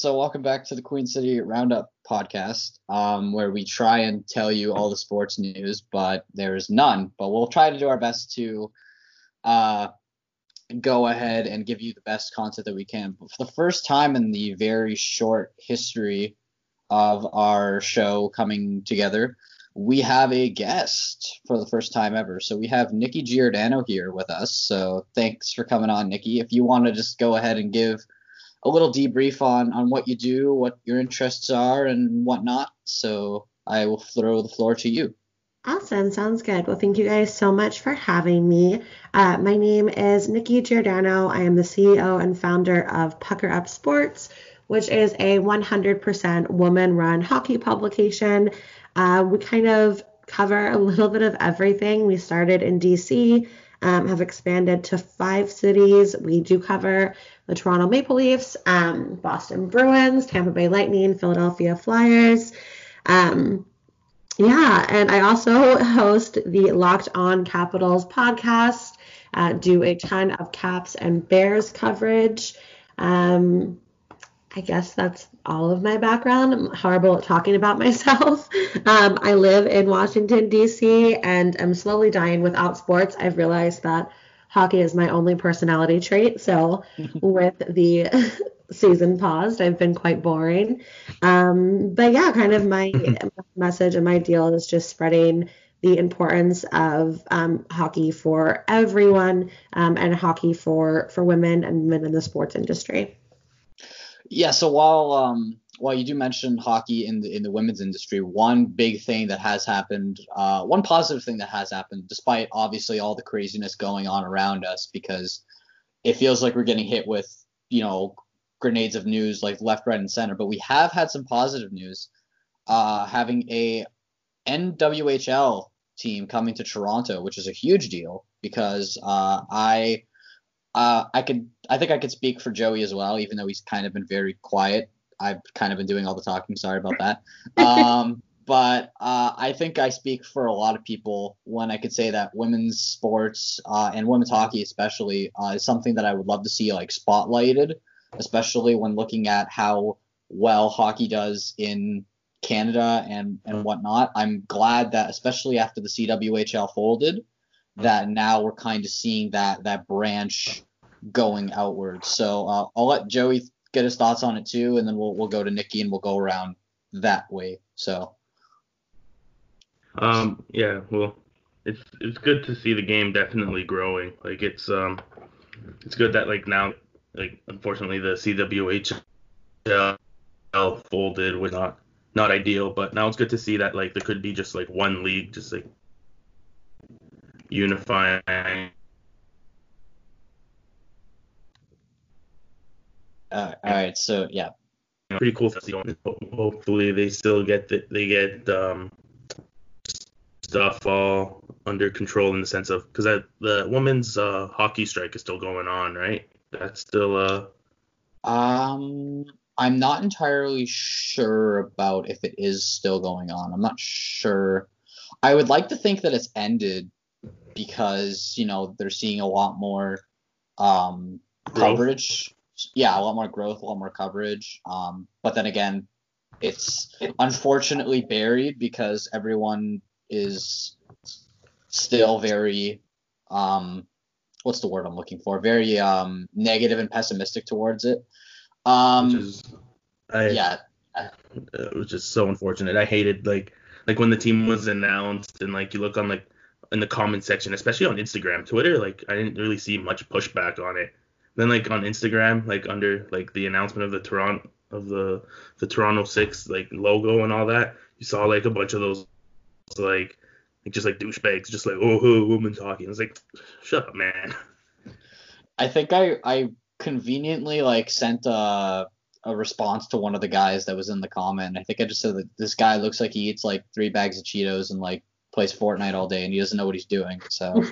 So, welcome back to the Queen City Roundup podcast, um, where we try and tell you all the sports news, but there's none. But we'll try to do our best to uh, go ahead and give you the best content that we can. But for the first time in the very short history of our show coming together, we have a guest for the first time ever. So we have Nikki Giordano here with us. So thanks for coming on, Nikki. If you want to just go ahead and give a little debrief on on what you do, what your interests are, and whatnot. So I will throw the floor to you. Awesome. Sounds good. Well, thank you guys so much for having me. Uh, my name is Nikki Giordano. I am the CEO and founder of Pucker Up Sports, which is a 100% woman run hockey publication. Uh, we kind of cover a little bit of everything. We started in DC, um, have expanded to five cities. We do cover the Toronto Maple Leafs, um, Boston Bruins, Tampa Bay Lightning, Philadelphia Flyers. Um, yeah, and I also host the Locked On Capitals podcast, uh, do a ton of Caps and Bears coverage. Um, I guess that's all of my background. I'm horrible at talking about myself. Um, I live in Washington, D.C., and I'm slowly dying without sports. I've realized that hockey is my only personality trait. So with the season paused, I've been quite boring. Um, but yeah, kind of my message and my deal is just spreading the importance of um, hockey for everyone um, and hockey for for women and men in the sports industry. Yeah. So while um, while you do mention hockey in the in the women's industry, one big thing that has happened, uh, one positive thing that has happened, despite obviously all the craziness going on around us, because it feels like we're getting hit with you know grenades of news like left, right, and center. But we have had some positive news, uh, having a NWHL team coming to Toronto, which is a huge deal because uh, I uh, I could I think I could speak for Joey as well, even though he's kind of been very quiet I've kind of been doing all the talking. Sorry about that. Um, but uh, I think I speak for a lot of people when I could say that women's sports uh, and women's hockey especially uh, is something that I would love to see like spotlighted, especially when looking at how well hockey does in Canada and and whatnot. I'm glad that especially after the CWHL folded, that now we're kind of seeing that that branch going outward. So uh, I'll let Joey get his thoughts on it too, and then we'll we'll go to Nikki and we'll go around that way. So. Um. Yeah. Well, it's it's good to see the game definitely growing. Like it's um, it's good that like now like unfortunately the CWHL folded was not not ideal, but now it's good to see that like there could be just like one league just like unifying Uh, all right, so yeah. Pretty cool. Hopefully they still get the, they get um, stuff all under control in the sense of because the women's uh, hockey strike is still going on, right? That's still uh. Um, I'm not entirely sure about if it is still going on. I'm not sure. I would like to think that it's ended because you know they're seeing a lot more um, coverage yeah, a lot more growth, a lot more coverage. Um, but then again, it's unfortunately buried because everyone is still very um, what's the word I'm looking for? Very um, negative and pessimistic towards it. Um, which is, I, yeah, it was just so unfortunate. I hated like like when the team was announced and like you look on like in the comment section, especially on Instagram, Twitter, like I didn't really see much pushback on it. Then like on Instagram, like under like the announcement of the Toronto of the the Toronto Six like logo and all that, you saw like a bunch of those like like just like douchebags, just like oh, oh woman talking. I was like, shut up, man. I think I I conveniently like sent a a response to one of the guys that was in the comment. I think I just said that this guy looks like he eats like three bags of Cheetos and like plays Fortnite all day and he doesn't know what he's doing. So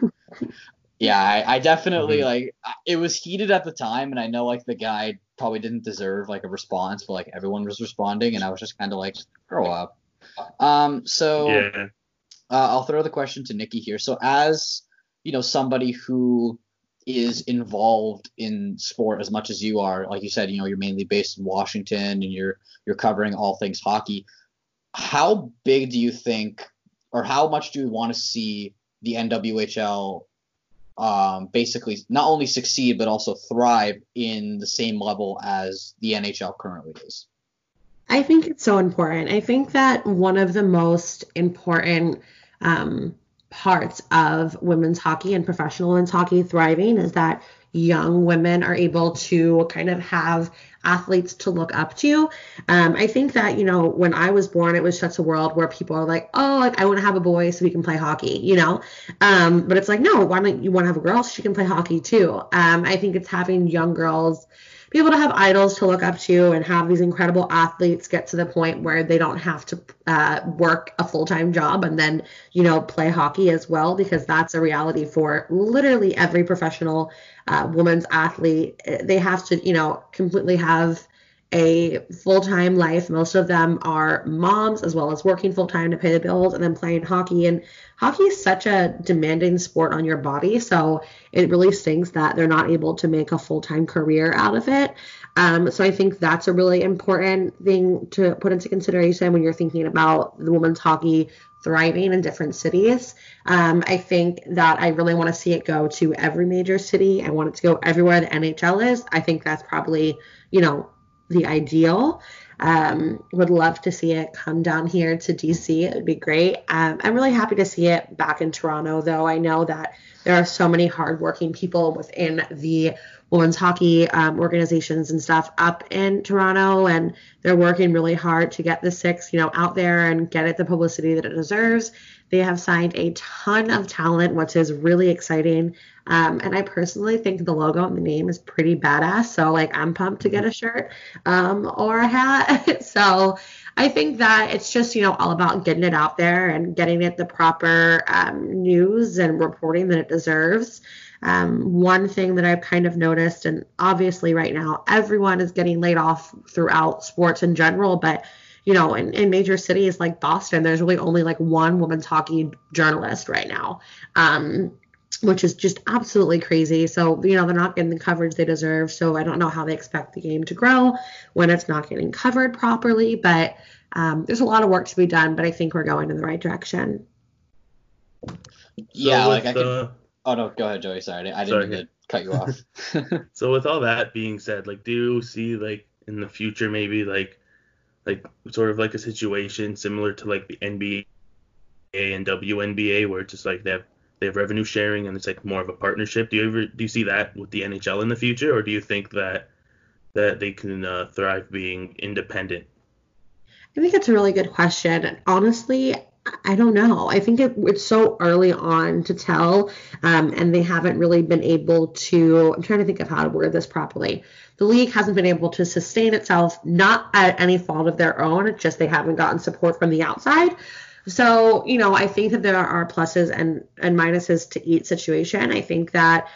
yeah, I, I definitely mm-hmm. like it was heated at the time, and I know like the guy probably didn't deserve like a response, but like everyone was responding, and I was just kind of like, grow up. Um, so yeah. uh, I'll throw the question to Nikki here. So as you know, somebody who is involved in sport as much as you are. Like you said, you know, you're mainly based in Washington and you're you're covering all things hockey. How big do you think, or how much do we want to see the NWHL um, basically not only succeed but also thrive in the same level as the NHL currently is? I think it's so important. I think that one of the most important um, parts of women's hockey and professional women's hockey thriving is that young women are able to kind of have athletes to look up to. Um, I think that, you know, when I was born, it was such a world where people are like, oh, like I want to have a boy so we can play hockey, you know? Um, but it's like, no, why don't you want to have a girl so she can play hockey too? Um, I think it's having young girls be able to have idols to look up to and have these incredible athletes get to the point where they don't have to uh, work a full-time job and then you know play hockey as well because that's a reality for literally every professional uh, women's athlete. They have to you know completely have a full-time life. Most of them are moms as well as working full-time to pay the bills and then playing hockey. And hockey is such a demanding sport on your body, so it really stinks that they're not able to make a full time career out of it. Um, so I think that's a really important thing to put into consideration when you're thinking about the women's hockey thriving in different cities. Um, I think that I really want to see it go to every major city. I want it to go everywhere the NHL is. I think that's probably, you know, the ideal. Um, would love to see it come down here to DC. It would be great. Um, I'm really happy to see it back in Toronto, though. I know that there are so many hardworking people within the women's hockey um, organizations and stuff up in Toronto, and they're working really hard to get the six, you know, out there and get it the publicity that it deserves. They have signed a ton of talent, which is really exciting. Um, and I personally think the logo and the name is pretty badass. So like I'm pumped to get a shirt um, or a hat. so I think that it's just you know all about getting it out there and getting it the proper um, news and reporting that it deserves. Um, one thing that I've kind of noticed, and obviously right now everyone is getting laid off throughout sports in general, but you know, in, in major cities like Boston, there's really only like one women's hockey journalist right now. Um, which is just absolutely crazy. So, you know, they're not getting the coverage they deserve. So I don't know how they expect the game to grow when it's not getting covered properly. But um, there's a lot of work to be done, but I think we're going in the right direction. Yeah, so like I could. Oh no, go ahead, Joey. Sorry, I didn't sorry. mean to cut you off. so with all that being said, like, do you see like in the future maybe like like sort of like a situation similar to like the NBA and WNBA where it's just like they have they have revenue sharing and it's like more of a partnership. Do you ever do you see that with the NHL in the future, or do you think that that they can uh, thrive being independent? I think it's a really good question. Honestly, I don't know. I think it, it's so early on to tell, um, and they haven't really been able to. I'm trying to think of how to word this properly. The league hasn't been able to sustain itself, not at any fault of their own. It's just they haven't gotten support from the outside. So, you know, I think that there are pluses and, and minuses to each situation. I think that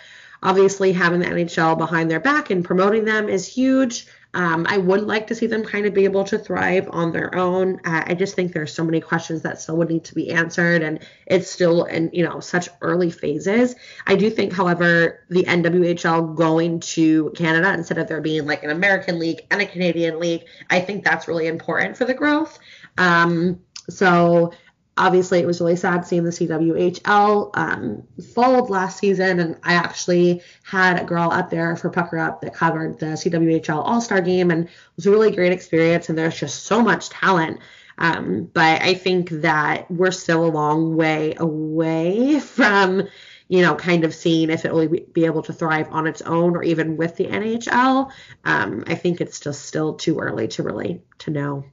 obviously having the NHL behind their back and promoting them is huge. Um, I would like to see them kind of be able to thrive on their own. Uh, I just think there's so many questions that still would need to be answered, and it's still in you know such early phases. I do think, however, the NWHL going to Canada instead of there being like an American league and a Canadian league, I think that's really important for the growth. Um, so obviously it was really sad seeing the CWHL um, fold last season, and I actually had a girl up there for Pucker Up that covered the CWHL All Star Game, and it was a really great experience. And there's just so much talent. Um, but I think that we're still a long way away from, you know, kind of seeing if it will be able to thrive on its own or even with the NHL. Um, I think it's just still too early to really to know.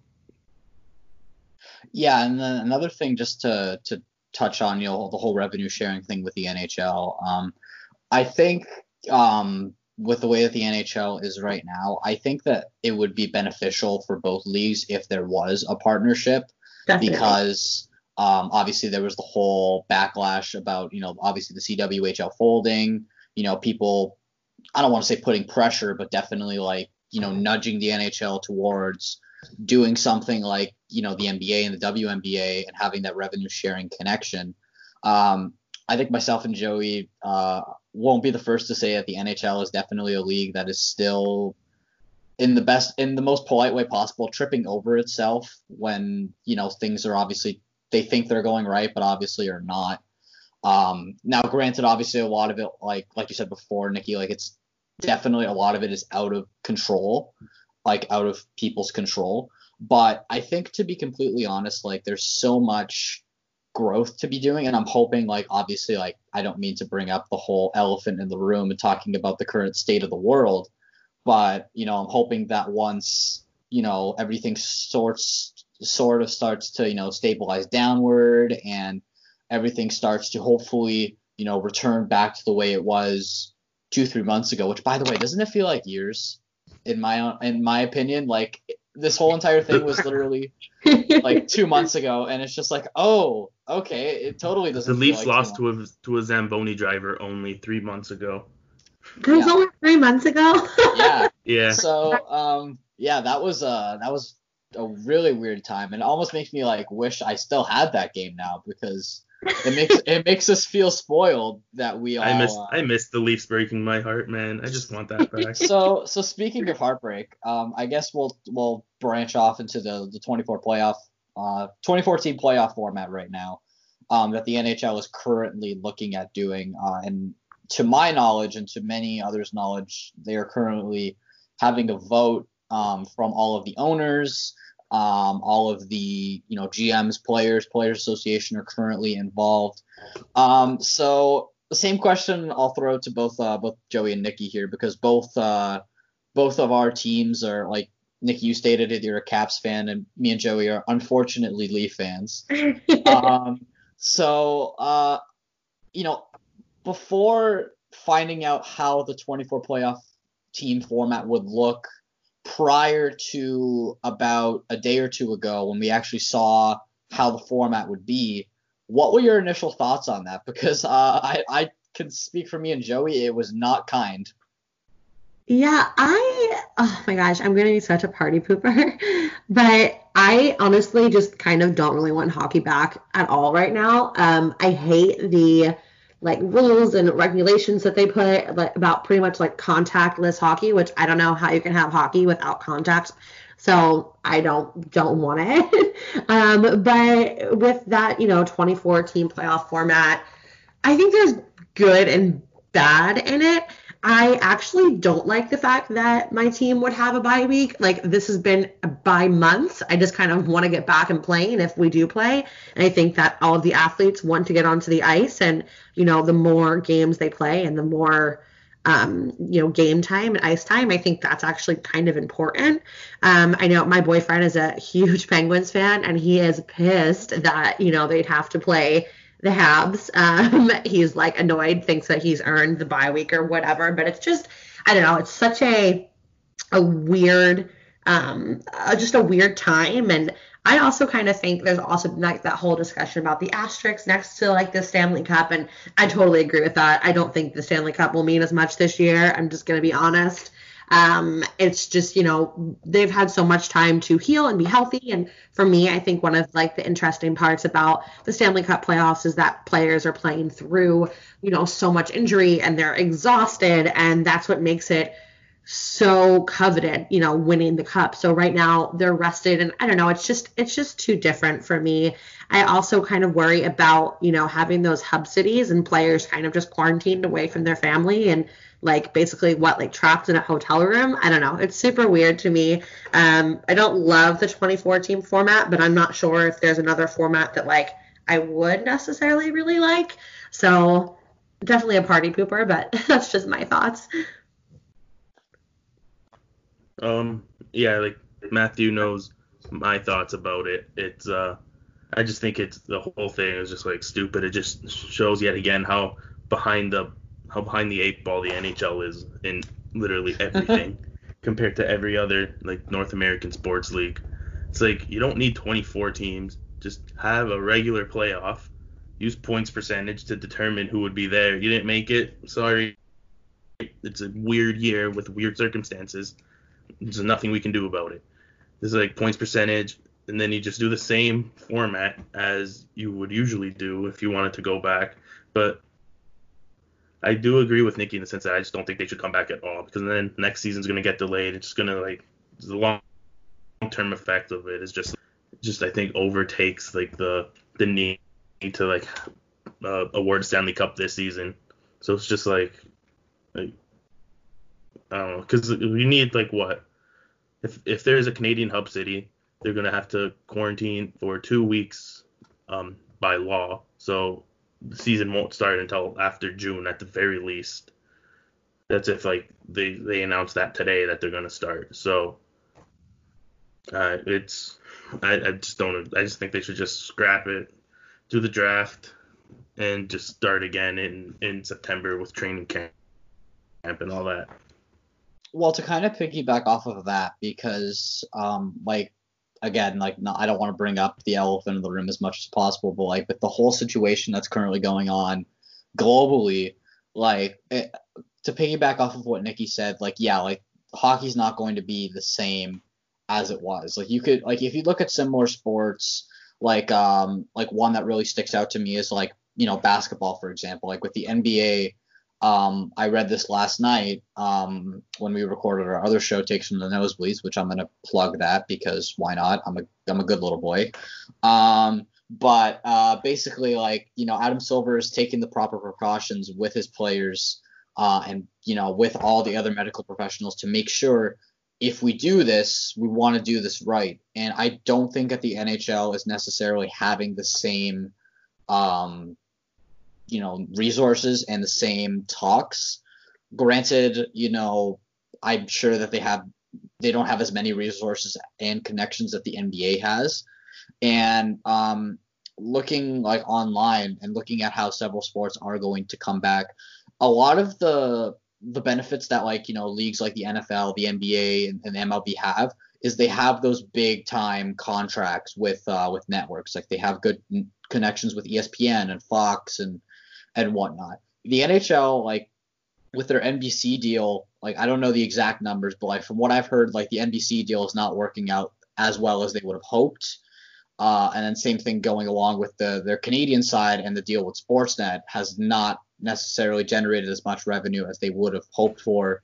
Yeah, and then another thing just to to touch on, you know, the whole revenue sharing thing with the NHL. Um, I think um, with the way that the NHL is right now, I think that it would be beneficial for both leagues if there was a partnership Definitely. because um, obviously there was the whole backlash about, you know, obviously the CWHL folding, you know, people, I don't want to say putting pressure, but definitely like, you know, nudging the NHL towards doing something like you know the NBA and the WNBA and having that revenue sharing connection. Um, I think myself and Joey uh, won't be the first to say that the NHL is definitely a league that is still in the best in the most polite way possible tripping over itself when you know things are obviously they think they're going right but obviously are not um now granted obviously a lot of it like like you said before nikki like it's definitely a lot of it is out of control like out of people's control but i think to be completely honest like there's so much growth to be doing and i'm hoping like obviously like i don't mean to bring up the whole elephant in the room and talking about the current state of the world but you know, I'm hoping that once you know everything sorts sort of starts to you know stabilize downward and everything starts to hopefully you know return back to the way it was two three months ago. Which by the way, doesn't it feel like years? In my in my opinion, like this whole entire thing was literally like two months ago, and it's just like, oh, okay, it totally doesn't. The Leafs like lost to a to a Zamboni driver only three months ago. That was Yeah. only three months ago. yeah. Yeah. So um yeah, that was uh that was a really weird time and it almost makes me like wish I still had that game now because it makes it makes us feel spoiled that we all I miss uh, I miss the Leafs breaking my heart, man. I just want that back. so so speaking of heartbreak, um I guess we'll we'll branch off into the the 24 playoff uh 2014 playoff format right now. Um, that the NHL is currently looking at doing, uh, and to my knowledge and to many others' knowledge, they are currently having a vote um, from all of the owners, um, all of the you know GMs, players, players association are currently involved. Um, so the same question I'll throw to both uh, both Joey and Nikki here because both uh, both of our teams are like Nikki, you stated it, you're a Caps fan, and me and Joey are unfortunately Leaf fans. um, so uh, you know, before finding out how the 24 playoff team format would look prior to about a day or two ago when we actually saw how the format would be what were your initial thoughts on that because uh, I, I can speak for me and joey it was not kind Yeah, I oh my gosh, I'm gonna be such a party pooper. But I honestly just kind of don't really want hockey back at all right now. Um, I hate the like rules and regulations that they put like, about pretty much like contactless hockey, which I don't know how you can have hockey without contact. So I don't don't want it. um, but with that, you know, 24 team playoff format, I think there's good and bad in it. I actually don't like the fact that my team would have a bye week. Like this has been by months. I just kind of want to get back and playing if we do play. And I think that all of the athletes want to get onto the ice and you know, the more games they play and the more um, you know, game time and ice time, I think that's actually kind of important. Um, I know my boyfriend is a huge Penguins fan and he is pissed that, you know, they'd have to play the Habs. Um, he's like annoyed, thinks that he's earned the bye week or whatever. But it's just, I don't know, it's such a a weird, um, uh, just a weird time. And I also kind of think there's also like that whole discussion about the asterisks next to like the Stanley Cup, and I totally agree with that. I don't think the Stanley Cup will mean as much this year. I'm just gonna be honest. Um, it's just, you know, they've had so much time to heal and be healthy. And for me, I think one of like the interesting parts about the Stanley Cup playoffs is that players are playing through, you know, so much injury and they're exhausted. And that's what makes it so coveted, you know, winning the cup. So right now they're rested and I don't know, it's just it's just too different for me. I also kind of worry about, you know, having those hub cities and players kind of just quarantined away from their family and like basically what like trapped in a hotel room. I don't know. It's super weird to me. Um I don't love the 24 team format, but I'm not sure if there's another format that like I would necessarily really like. So definitely a party pooper, but that's just my thoughts. Um, yeah, like Matthew knows my thoughts about it. It's uh, I just think it's the whole thing is just like stupid. It just shows yet again how behind the how behind the eight ball the NHL is in literally everything compared to every other like North American sports league. It's like you don't need 24 teams. Just have a regular playoff. Use points percentage to determine who would be there. You didn't make it. Sorry. It's a weird year with weird circumstances. There's nothing we can do about it. There's like points percentage, and then you just do the same format as you would usually do if you wanted to go back. But I do agree with Nikki in the sense that I just don't think they should come back at all because then next season's gonna get delayed. It's just gonna like the long term effect of it is just just I think overtakes like the the need to like uh, award Stanley Cup this season. So it's just like, like I don't know, because we need like what if if there's a Canadian hub city, they're gonna have to quarantine for two weeks um, by law. So the season won't start until after June at the very least. That's if like they they announced that today that they're gonna start. So uh, it's I, I just don't I just think they should just scrap it, do the draft, and just start again in in September with training camp and all that. Well, to kind of piggyback off of that, because um, like again, like I don't want to bring up the elephant in the room as much as possible, but like with the whole situation that's currently going on globally, like it, to piggyback off of what Nikki said, like yeah, like hockey's not going to be the same as it was. Like you could like if you look at similar sports, like um like one that really sticks out to me is like you know basketball for example. Like with the NBA um, I read this last night um, when we recorded our other show, Takes from the Nosebleeds, which I'm going to plug that because why not? I'm a I'm a good little boy. Um, but uh, basically, like you know, Adam Silver is taking the proper precautions with his players uh, and you know with all the other medical professionals to make sure if we do this, we want to do this right. And I don't think that the NHL is necessarily having the same um, you know resources and the same talks. Granted, you know, I'm sure that they have they don't have as many resources and connections that the NBA has. And um, looking like online and looking at how several sports are going to come back, a lot of the the benefits that like you know leagues like the NFL, the NBA, and, and the MLB have is they have those big time contracts with uh, with networks. Like they have good connections with ESPN and Fox and and whatnot. The NHL, like with their NBC deal, like I don't know the exact numbers, but like from what I've heard, like the NBC deal is not working out as well as they would have hoped. Uh, and then same thing going along with the their Canadian side and the deal with Sportsnet has not necessarily generated as much revenue as they would have hoped for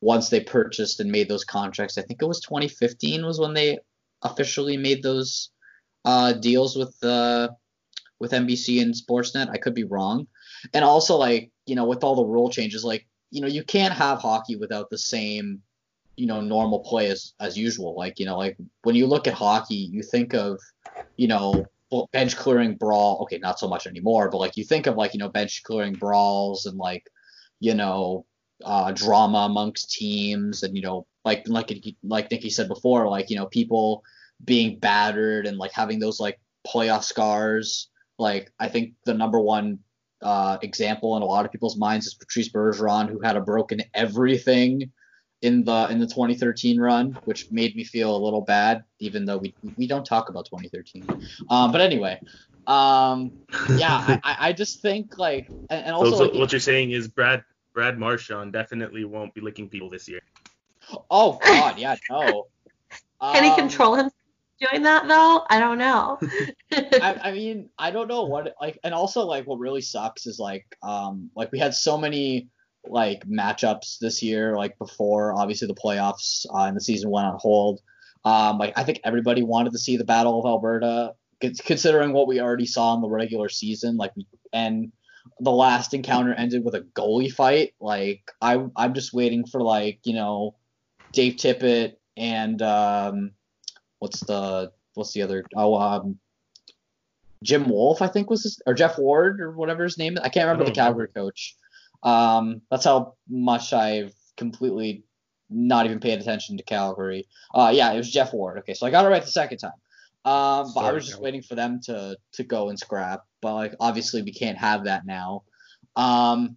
once they purchased and made those contracts. I think it was 2015 was when they officially made those uh, deals with uh, with NBC and Sportsnet. I could be wrong, and also like you know with all the rule changes like you know you can't have hockey without the same you know normal play as as usual. Like you know like when you look at hockey you think of you know bench clearing brawl okay not so much anymore but like you think of like you know bench clearing brawls and like you know uh, drama amongst teams and you know like like like Nikki said before like you know people being battered and like having those like playoff scars like I think the number one uh, example in a lot of people's minds is Patrice Bergeron, who had a broken everything in the in the 2013 run, which made me feel a little bad, even though we we don't talk about 2013. Um, but anyway, um, yeah, I, I just think like, and also so, like, what you're saying is Brad Brad Marchand definitely won't be licking people this year. Oh God, yeah, no. Can he um, control himself doing that though? I don't know. I, I, mean, I don't know what like, and also like what really sucks is like, um, like we had so many like matchups this year, like before obviously the playoffs uh, and the season went on hold. Um, like I think everybody wanted to see the Battle of Alberta, considering what we already saw in the regular season. Like, and the last encounter ended with a goalie fight. Like I, I'm just waiting for like you know, Dave Tippett and um, what's the what's the other oh um Jim Wolf I think was his or Geoff Ward or whatever his name is. I can't remember the Calgary coach. Um, that's how much I've completely not even paid attention to Calgary. Uh, yeah, it was Geoff Ward. Okay, so I got it right the second time. Um, but Sorry, I was just no. waiting for them to to go and scrap. But like obviously we can't have that now. Um,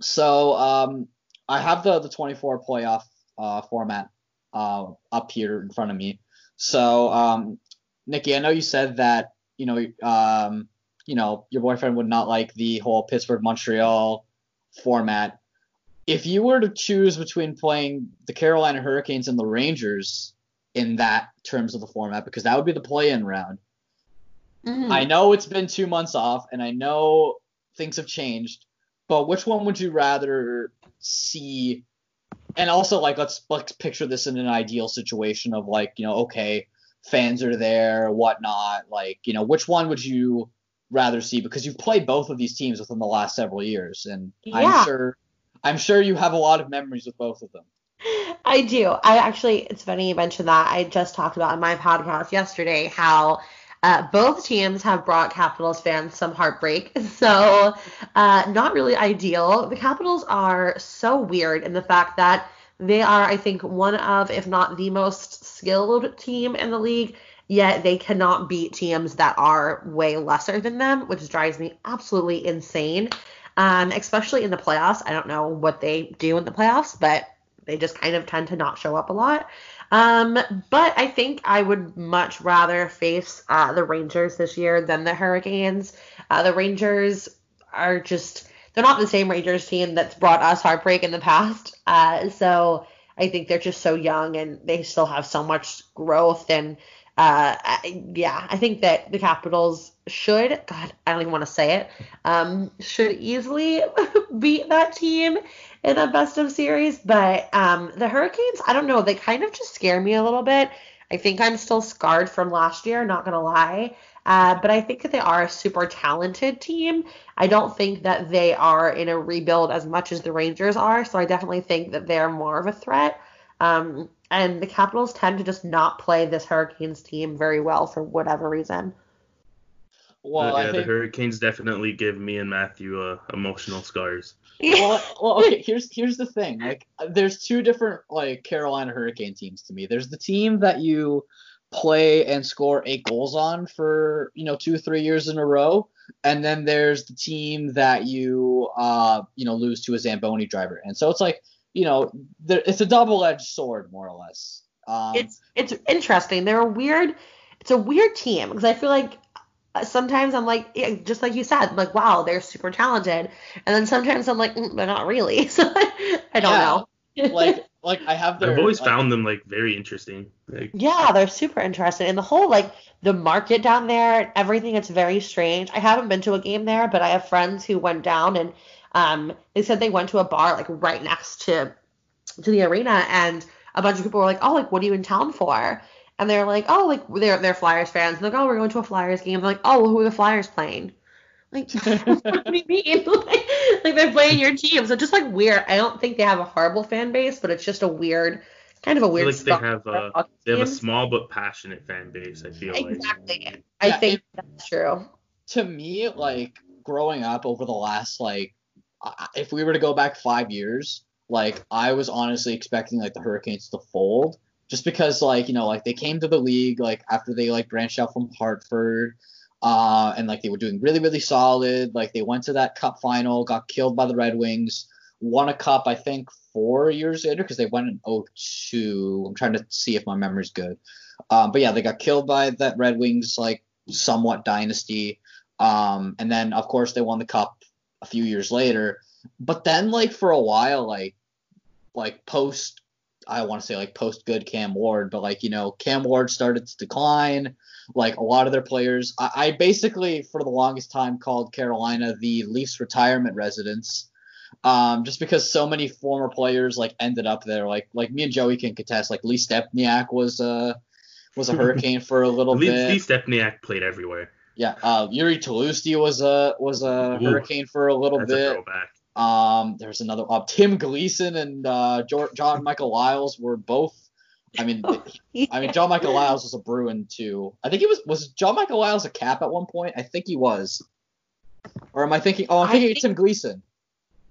so um, I have the the 24 playoff uh, format uh, up here in front of me. So, um, Nikki, I know you said that you know, um, you know, your boyfriend would not like the whole Pittsburgh Montreal format. If you were to choose between playing the Carolina Hurricanes and the Rangers in that terms of the format, because that would be the play-in round. Mm-hmm. I know it's been two months off, and I know things have changed, but which one would you rather see? And also, like, let's let's picture this in an ideal situation of like, you know, okay, fans are there, whatnot. Like, you know, which one would you rather see? Because you've played both of these teams within the last several years, and Yeah. I'm sure I'm sure you have a lot of memories with both of them. I do. I actually, it's funny you mentioned that. I just talked about in my podcast yesterday how uh, both teams have brought Capitals fans some heartbreak. So, uh, not really ideal. The Capitals are so weird in the fact that they are, I think, one of, if not the most skilled team in the league, yet they cannot beat teams that are way lesser than them, which drives me absolutely insane. Um, especially in the playoffs. I don't know what they do in the playoffs, but they just kind of tend to not show up a lot. Um, but I think I would much rather face uh, the Rangers this year than the Hurricanes. Uh, the Rangers are just they're not the same Rangers team that's brought us heartbreak in the past. Uh, so I think they're just so young and they still have so much growth and uh, I, yeah, I think that the Capitals should, God, I don't even want to say it, um, should easily beat that team in a best of series. But um, the Hurricanes, I don't know, they kind of just scare me a little bit. I think I'm still scarred from last year, not gonna lie. Uh, but I think that they are a super talented team. I don't think that they are in a rebuild as much as the Rangers are, so I definitely think that they're more of a threat. Um, and the Capitals tend to just not play this Hurricanes team very well for whatever reason. Well, Uh, I yeah, the Hurricanes definitely give me and Matthew uh, emotional scars. well, well, okay. Here's here's the thing. Like, there's two different like Carolina Hurricane teams to me. There's the team that you play and score eight goals on for you know two three years in a row, and then there's the team that you uh you know lose to a Zamboni driver. And so it's like you know there, it's a double edged sword more or less. Um, it's it's interesting. They're a weird. It's a weird team because I feel like uh, sometimes I'm like, yeah, just like you said, like wow, they're super talented, and then sometimes I'm like, mm, they're not really. So I don't know. like like I have their I've always like, found them like very interesting. Like, Yeah, they're super interesting, And the whole like the market down there, everything it's very strange. I haven't been to a game there, but I have friends who went down and um they said they went to a bar like right next to to the arena and a bunch of people were like, "Oh, like what are you in town for?" And they're like, "Oh, like they're they're Flyers fans." And they're like, "Oh, we're going to a Flyers game." They're like, "Oh, who are the Flyers playing?" Like, what do you mean? like, like they're playing your team. So just like weird. I don't think they have a horrible fan base, but it's just a weird, kind of a I feel weird. like they have for uh, they have a small but passionate fan base. I feel like. Exactly. I Yeah, think that's true. to me, like growing up over the last like, I- if we were to go back five years, like I was honestly expecting like the Hurricanes to fold, just because like you know like they came to the league like after they like branched out from Hartford, uh, and like they were doing really really solid. Like they went to that Cup final, got killed by the Red Wings, won a Cup I think four years later because they went in 02. I'm trying to see if my memory's good. Um, but yeah, they got killed by that Red Wings like somewhat dynasty. Um, and then of course they won the cup a few years later. But then like for a while, like like post I want to say like post good Cam Ward, but like you know Cam Ward started to decline. Like a lot of their players, I, I basically for the longest time called Carolina the Leafs retirement residence. Um, just because so many former players like ended up there, like like me and Joey can contest. Like Lee Stempniak was uh was a Hurricane for a little Lee, bit. Lee Stempniak played everywhere. Yeah, uh, Yuri Tlusty was a was a Ooh, hurricane for a little That's a bit. throwback. Um, there's another. Uh, Tim Gleason and uh, jo- John Michael Liles were both. I mean, th- I mean, John Michael Liles was a Bruin too. I think he was. Was John Michael Liles a Cap at one point? I think he was. Or am I thinking? Oh, I'm I thinking think- of Tim Gleason.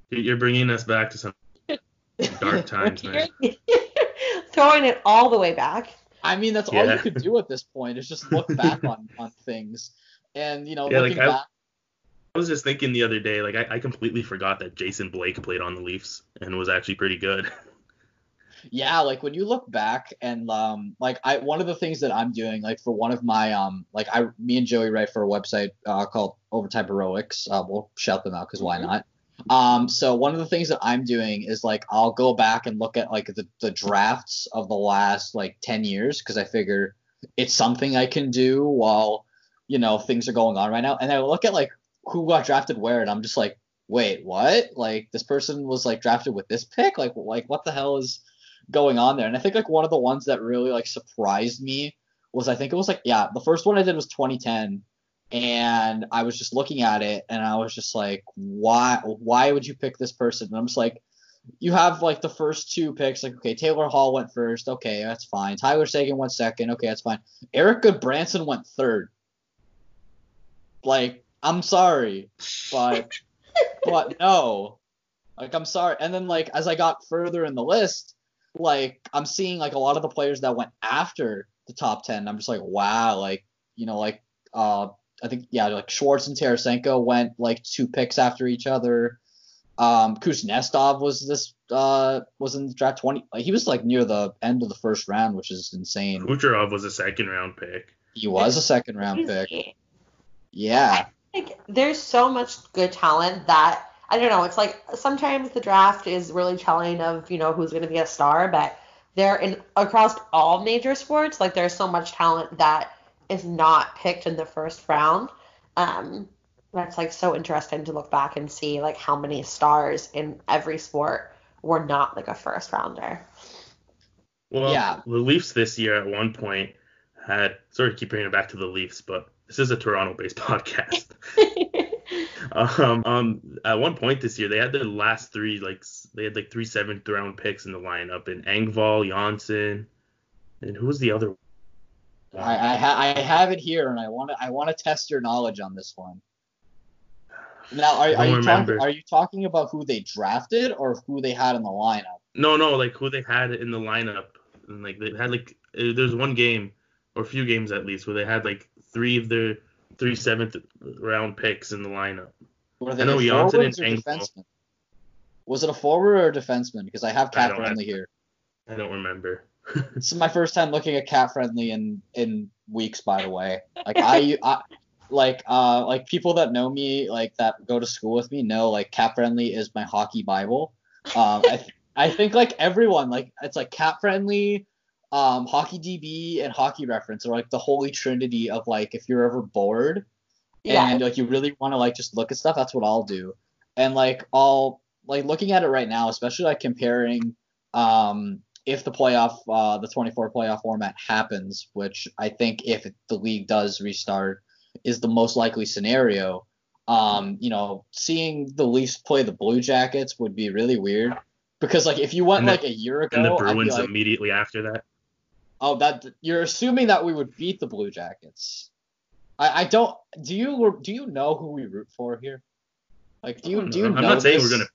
You're bringing us back to some dark times, man. Throwing it all the way back. I mean, that's all you could do at this point is just look back on on things, and you know, Yeah, like looking I- back. I was just thinking the other day, like I, I completely forgot that Jason Blake played on the Leafs and was actually pretty good. Yeah, like when you look back and um like I one of the things that I'm doing like for one of my um like I me and Joey write for a website uh, called Overtime Heroics. Uh, we'll shout them out because why Mhm. not? Um so one of the things that I'm doing is like I'll go back and look at like the, the drafts of the last like 10 years because I figure it's something I can do while you know things are going on right now and I look at like who got drafted where and I'm just like wait, what? Like this person was like drafted with this pick? Like like what the hell is going on there? And I think like one of the ones that really like surprised me was I think it was like yeah, the first one I did was 2010 and I was just looking at it and I was just like why why would you pick this person? And I'm just like you have like the first two picks, like okay, Taylor Hall went first, okay, that's fine. Tyler Seguin went second, okay, that's fine. Erik Gudbranson went third. Like, I'm sorry, but but no. Like I'm sorry. And then like as I got further in the list, like I'm seeing like a lot of the players that went after the top ten. I'm just like, wow, like, you know, like uh I think yeah, like Schwartz and Tarasenko went like two picks after each other. Um, Kuznetsov was this uh was in the draft 20. Like, he was like near the end of the first round, which is insane. Kucherov was a second round pick. He was a second round pick. Yeah. Like there's so much good talent that I don't know. It's like sometimes the draft is really telling of you know who's going to be a star, but there in across all major sports, like there's so much talent that is not picked in the first round. Um, that's like so interesting to look back and see like how many stars in every sport were not like a first rounder. Well, yeah. the Leafs this year at one point had sorry to keep bringing it back to the Leafs, but this is a Toronto-based podcast. um, um, at one point this year, they had their last three like they had like three seventh round picks in the lineup, and Engvall, Johnsson, and who was the other? I I, ha- I have it here, and I want to I want to test your knowledge on this one. Now, are, are you talking are you talking about who they drafted or who they had in the lineup? No, no, like who they had in the lineup, and like they had like uh, there's one game or a few games at least where they had like three of their three seventh round picks in the lineup. Were they I know Johnsson and defenseman? Was it a forward or a defenseman? Because I have cap friendly here. I don't remember. this is my first time looking at cap friendly in in weeks, by the way. Like I, I like uh like people that know me like that go to school with me know like cap friendly is my hockey bible. Um, I th- I think like everyone like it's like cap friendly, um, Hockey DB and Hockey Reference are like the holy trinity of like if you're ever bored yeah. and like you really want to like just look at stuff, that's what I'll do. And like I'll like looking at it right now, especially like comparing um if the playoff uh the 24 playoff format happens, which I think if the league does restart is the most likely scenario. Um, you know, seeing the Leafs play the Blue Jackets would be really weird because like if you went the, like a year ago and the Bruins like, immediately after that. Oh, that you're assuming that we would beat the Blue Jackets. I, I don't. Do you do you know who we root for here? Like, do you do you I'm know? I'm not saying we're gonna.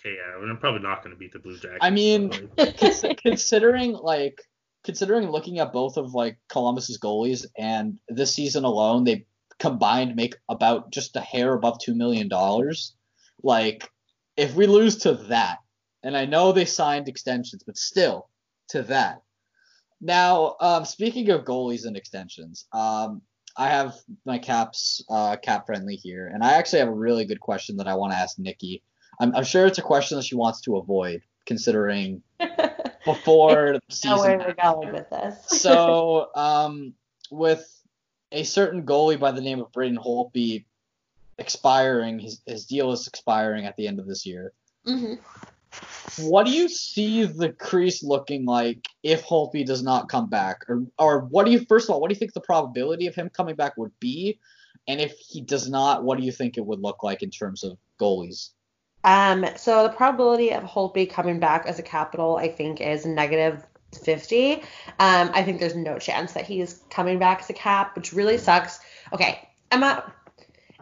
Okay, yeah, I'm probably not gonna beat the Blue Jackets. I mean, considering like considering looking at both of like Columbus's goalies and this season alone, they combined make about just a hair above two million dollars. Like, if we lose to that, and I know they signed extensions, but still to that, now, um, speaking of goalies and extensions, um, I have my caps uh, cap friendly here, and I actually have a really good question that I want to ask Nikki. I'm, I'm sure it's a question that she wants to avoid, considering before the season. where we're going with this. so, um, with a certain goalie by the name of Braden Holtby expiring, his his deal is expiring at the end of this year. Mm-hmm. What do you see the crease looking like if Holtby does not come back, or or what do you first of all, what do you think the probability of him coming back would be, and if he does not, what do you think it would look like in terms of goalies? Um, so the probability of Holtby coming back as a capital, I think, is negative 50. Um, I think there's no chance that he's coming back as a cap, which really sucks. Okay, Emma,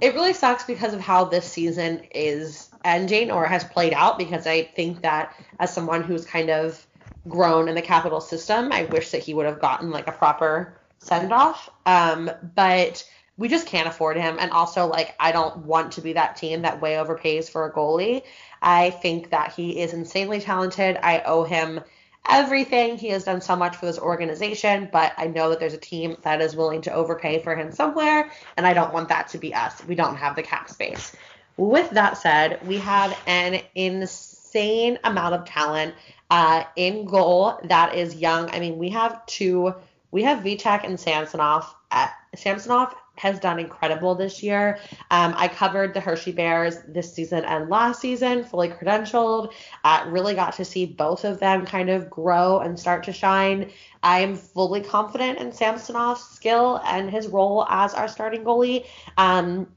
it really sucks because of how this season is ending or has played out because I think that as someone who's kind of grown in the capital system, I wish that he would have gotten like a proper send off. Um, but we just can't afford him. And also, like, I don't want to be that team that way overpays for a goalie. I think that he is insanely talented. I owe him everything. He has done so much for this organization, but I know that there's a team that is willing to overpay for him somewhere, and I don't want that to be us. We don't have the cap space. With that said, we have an insane amount of talent uh, in goal that is young. I mean, we have two. We have Vitek and Samsonov. At, Samsonov has done incredible this year. Um, I covered the Hershey Bears this season and last season, fully credentialed. Uh, really got to see both of them kind of grow and start to shine. I am fully confident in Samsonov's skill and his role as our starting goalie. Um,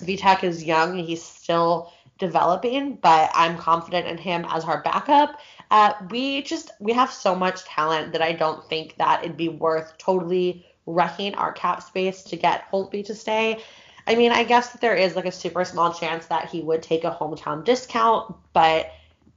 Vitek is young; he's still developing, but I'm confident in him as our backup. Uh, we just we have so much talent that I don't think that it'd be worth totally wrecking our cap space to get Holtby to stay. I mean, I guess that there is like a super small chance that he would take a hometown discount, but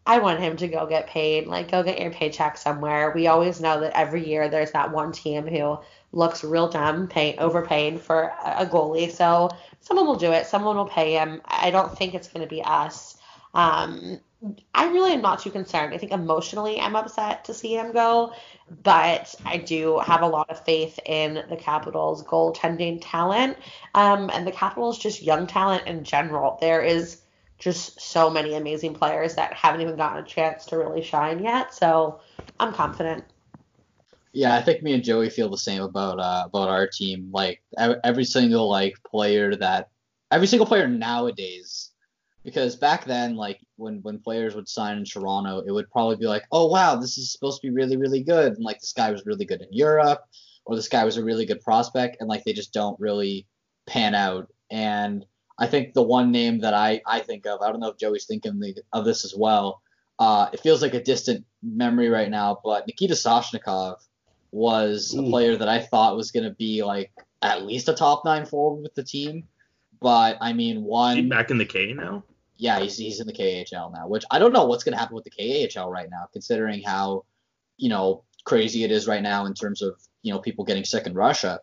I want him to go get paid. Like, go get your paycheck somewhere. We always know that every year there's that one team who looks real dumb, pay, overpaid for a goalie. So someone will do it. Someone will pay him. I don't think it's going to be us. Um, I really am not too concerned. I think emotionally I'm upset to see him go, but I do have a lot of faith in the Capitals' goaltending talent, um, and the Capitals' just young talent in general. There is just so many amazing players that haven't even gotten a chance to really shine yet. So I'm confident. Yeah, I think me and Joey feel the same about uh, about our team. Like every single like player that every single player nowadays because back then like when when players would sign in Toronto it would probably be like oh wow this is supposed to be really really good and like this guy was really good in Europe or this guy was a really good prospect and like they just don't really pan out and I think the one name that I I think of I don't know if Joey's thinking of this as well uh, it feels like a distant memory right now but Nikita Soshnikov was Ooh. a player that I thought was going to be like at least a top nine forward with the team but I mean, one back in the K now. Yeah, he's he's in the KHL now, which I don't know what's going to happen with the KHL right now, considering how you know crazy it is right now in terms of you know people getting sick in Russia.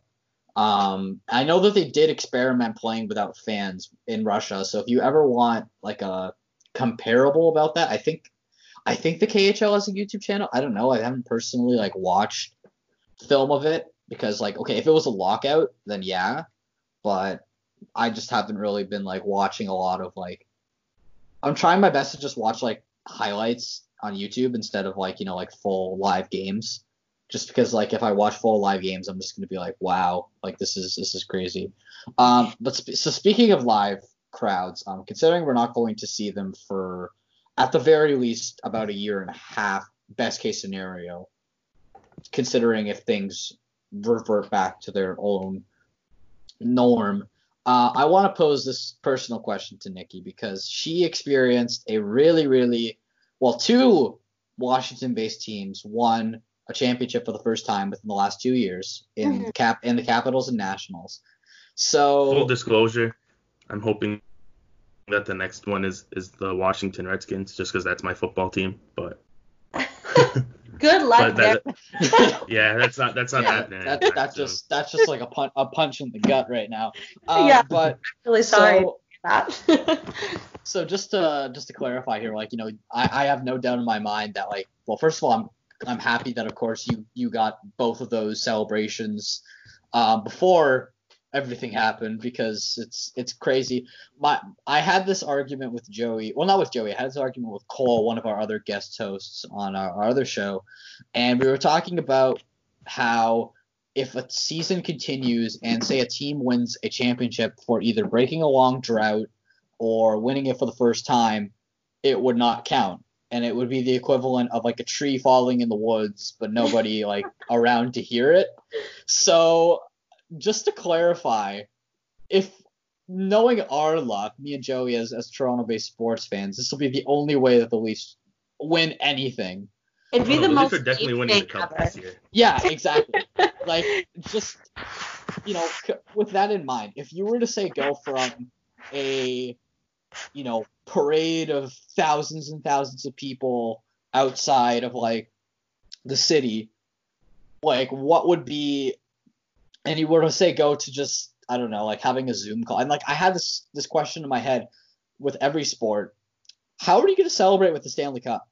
Um, I know that they did experiment playing without fans in Russia, so if you ever want like a comparable about that, I think I think the KHL has a YouTube channel. I don't know. I haven't personally like watched film of it because like okay, if it was a lockout, then yeah, but I just haven't really been like watching a lot of like I'm trying my best to just watch like highlights on YouTube instead of like, you know, like full live games. Just because like if I watch full live games, I'm just gonna be like, wow, like this is this is crazy. Um, but sp- so speaking of live crowds, um, considering we're not going to see them for at the very least about a year and a half, best case scenario, considering if things revert back to their own norm, uh, I want to pose this personal question to Nikki because she experienced a really, really, well, two Washington-based teams won a championship for the first time within the last two years in mm-hmm. cap in the Capitals and Nationals. So full disclosure, I'm hoping that the next one is is the Washington Redskins, just because that's my football team. But Good luck there. yeah, that's not that's not yeah, happening. That, that's soon. just that's just like a punch a punch in the gut right now. Um, yeah, but I'm really sorry. So, so just to just to clarify here, like you know, I, I have no doubt in my mind that like, well, first of all, I'm I'm happy that of course you you got both of those celebrations um, before everything happened because it's it's crazy. My I had this argument with Joey. Well, not with Joey. I had this argument with Cole, one of our other guest hosts on our, our other show, and we were talking about how if a season continues and say a team wins a championship for either breaking a long drought or winning it for the first time, it would not count. And it would be the equivalent of like a tree falling in the woods, but nobody like around to hear it. So just to clarify, if knowing our luck, me and Joey as as Toronto-based sports fans, this will be the only way that the Leafs win anything. It'd be oh, the, the most are definitely winning the cup this year. Yeah, exactly. like just you know, with that in mind, if you were to say go from a you know parade of thousands and thousands of people outside of like the city, like what would be and you were to say go to just I don't know, like having a Zoom call, and like I had this this question in my head with every sport: How are you going to celebrate with the Stanley Cup?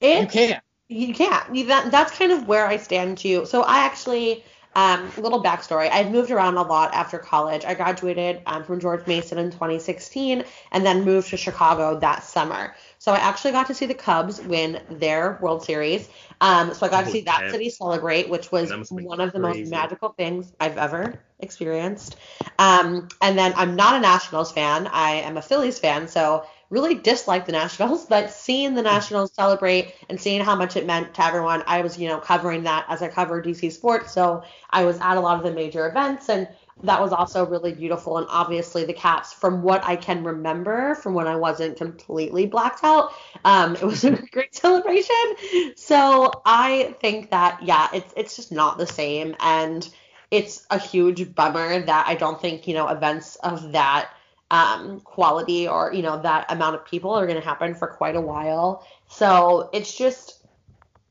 It, you can't. You can't. That, that's kind of where I stand too. So I actually Um, little backstory. I've moved around a lot after college. I graduated um, from George Mason in 2016 and then moved to Chicago that summer. So I actually got to see the Cubs win their World Series. Um, so I got oh, to see that city celebrate, which was one of the crazy. most magical things I've ever experienced. Um, and then I'm not a Nationals fan. I am a Phillies fan. So really disliked the Nationals, but seeing the Nationals celebrate and seeing how much it meant to everyone, I was, you know, covering that as I covered DC sports. So I was at a lot of the major events and that was also really beautiful. And obviously the Caps, from what I can remember from when I wasn't completely blacked out, um, it was a great celebration. So I think that, yeah, it's, it's just not the same. And it's a huge bummer that I don't think, you know, events of that um, quality or you know that amount of people are going to happen for quite a while. So it's just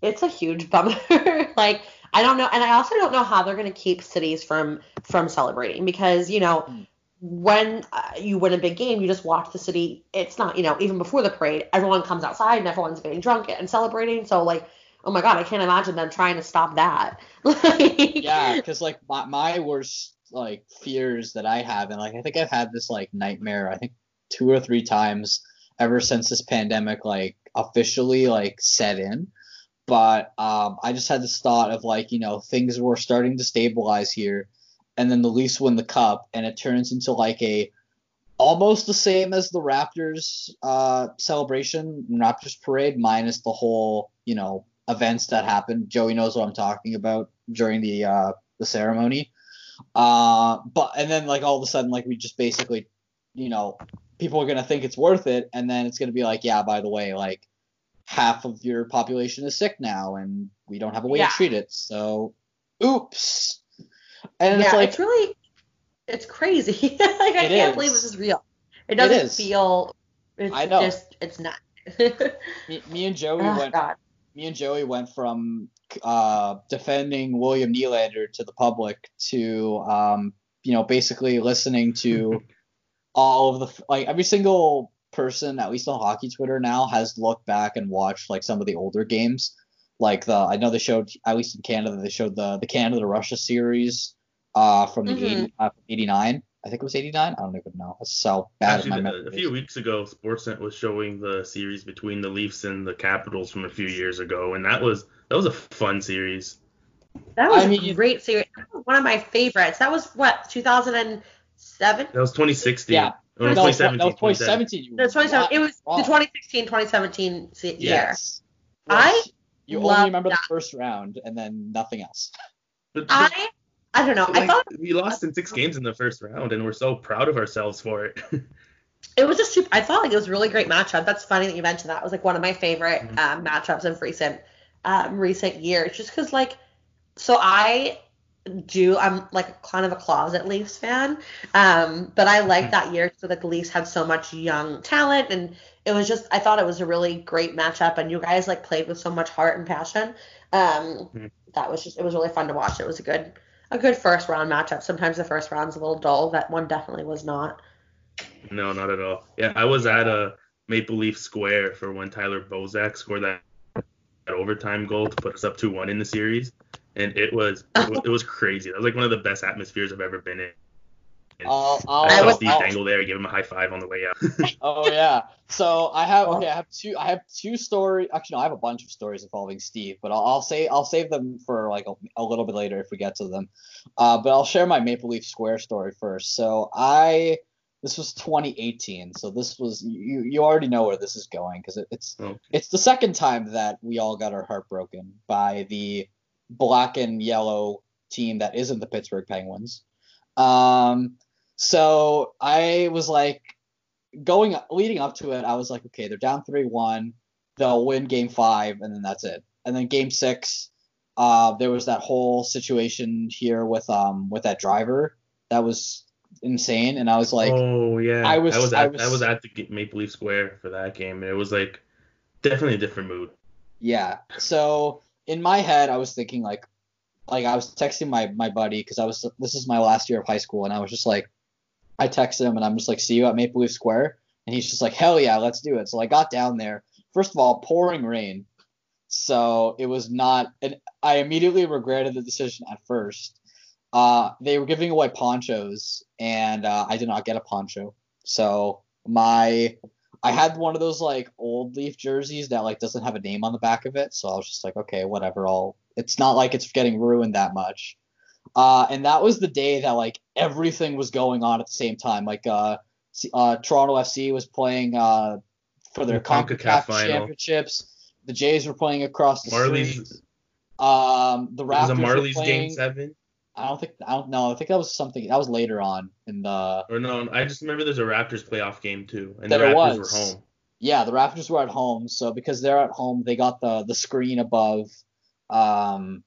it's a huge bummer. like I don't know, and I also don't know how they're going to keep cities from from celebrating because you know. Mm. When uh, you win a big game, you just watch the city. It's not, you know, even before the parade, everyone comes outside and everyone's getting drunk and celebrating. So, like, oh my god, I can't imagine them trying to stop that. yeah, because like my, my worst like fears that I have, and like I think I've had this like nightmare. I think two or three times ever since this pandemic like officially like set in. But um, I just had this thought of like you know things were starting to stabilize here, and then the Leafs win the cup, and it turns into like a almost the same as the Raptors uh, celebration, Raptors parade, minus the whole you know events that happened. Joey knows what I'm talking about during the uh, the ceremony. Uh, but and then like all of a sudden like we just basically, you know, people are gonna think it's worth it, and then it's gonna be like, yeah, by the way, like half of your population is sick now, and we don't have a way yeah. to treat it. So, oops. And yeah, it's like it's really, it's crazy. like I can't is. believe this is real. It doesn't it feel. It's I know. just it's not. me, me, and Joey oh, went. God. Me and Joey went from uh, defending William Nylander to the public to um, you know basically listening to all of the like every single person at least on hockey Twitter now has looked back and watched like some of the older games. Like the I know they showed at least in Canada they showed the the Canada Russia series uh, from the mm-hmm. 80, uh, 89. I think it was 89. I don't even know. That's so bad. Actually, a few weeks ago, Sportsnet was showing the series between the Leafs and the Capitals from a few years ago, and that was that was a fun series. That was I mean, a great series. one of my favorites. That was what 2007. That was 2016. Yeah. Oh, no, 2017. That was 2017. No, 2017. It was wrong. the 2016 2017 year. Yes. I you only remember that. the first round and then nothing else. I I don't know. Like, I thought we lost in six games in the first round, and we're so proud of ourselves for it. it was just super. I thought like it was a really great matchup. That's funny that you mentioned that. It was like one of my favorite mm-hmm. um, matchups of recent um, recent years, just because like, so I do I'm like kind of a closet Leafs fan, um, but I like mm-hmm. that year so that the Leafs had so much young talent, and it was just I thought it was a really great matchup, and you guys like played with so much heart and passion. Um, mm-hmm. That was just it was really fun to watch. It was a good a good first round matchup. Sometimes the first round's a little dull. That one definitely was not. No, not at all. Yeah, I was at a Maple Leaf Square for when Tyler Bozak scored that, that overtime goal to put us up 2-1 in the series, and it was it was, it was crazy. That was like one of the best atmospheres I've ever been in. I'll, I'll, I saw Steve I'll, Dangle there, give him a high five on the way out. oh yeah. So I have okay, I have two I have two stories. Actually, no, I have a bunch of stories involving Steve, but I'll, I'll say I'll save them for like a, a, little bit later if we get to them. Uh, but I'll share my Maple Leaf Square story first. So I this was 2018, so this was you you already know where this is going because it, it's oh. it's the second time that we all got our heart broken by the black and yellow team that isn't the Pittsburgh Penguins. Um, so I was like, going leading up to it, I was like, okay, they're down three one, they'll win game five, and then that's it. And then game six, uh, there was that whole situation here with um with that driver that was insane, and I was like, oh yeah, I was I was at, I was, I was at the Maple Leaf Square for that game, and it was like definitely a different mood. Yeah. So in my head, I was thinking like, like I was texting my my buddy because I was this is my last year of high school, and I was just like, I texted him and I'm just like, see you at Maple Leaf Square. And he's just like, hell yeah, let's do it. So I got down there. First of all, pouring rain. So it was not, and I immediately regretted the decision at first. uh, they were giving away ponchos, and uh, I did not get a poncho. So my I had one of those like old Leaf jerseys that like doesn't have a name on the back of it. So I was just like, okay, whatever. I'll. It's not like it's getting ruined that much. Uh, and that was the day that like everything was going on at the same time. Like uh, uh, Toronto FC was playing uh, for their The CONCACAF championships. The Jays were playing across the Marlies. street. Um, the It was Raptors a were playing. game seven. I don't think I don't know. I think that was something that was later on in the. Or no, I just remember there's a Raptors playoff game too, and There the Raptors was. were home. Yeah, the Raptors were at home, so because they're at home, they got the the screen above. Um,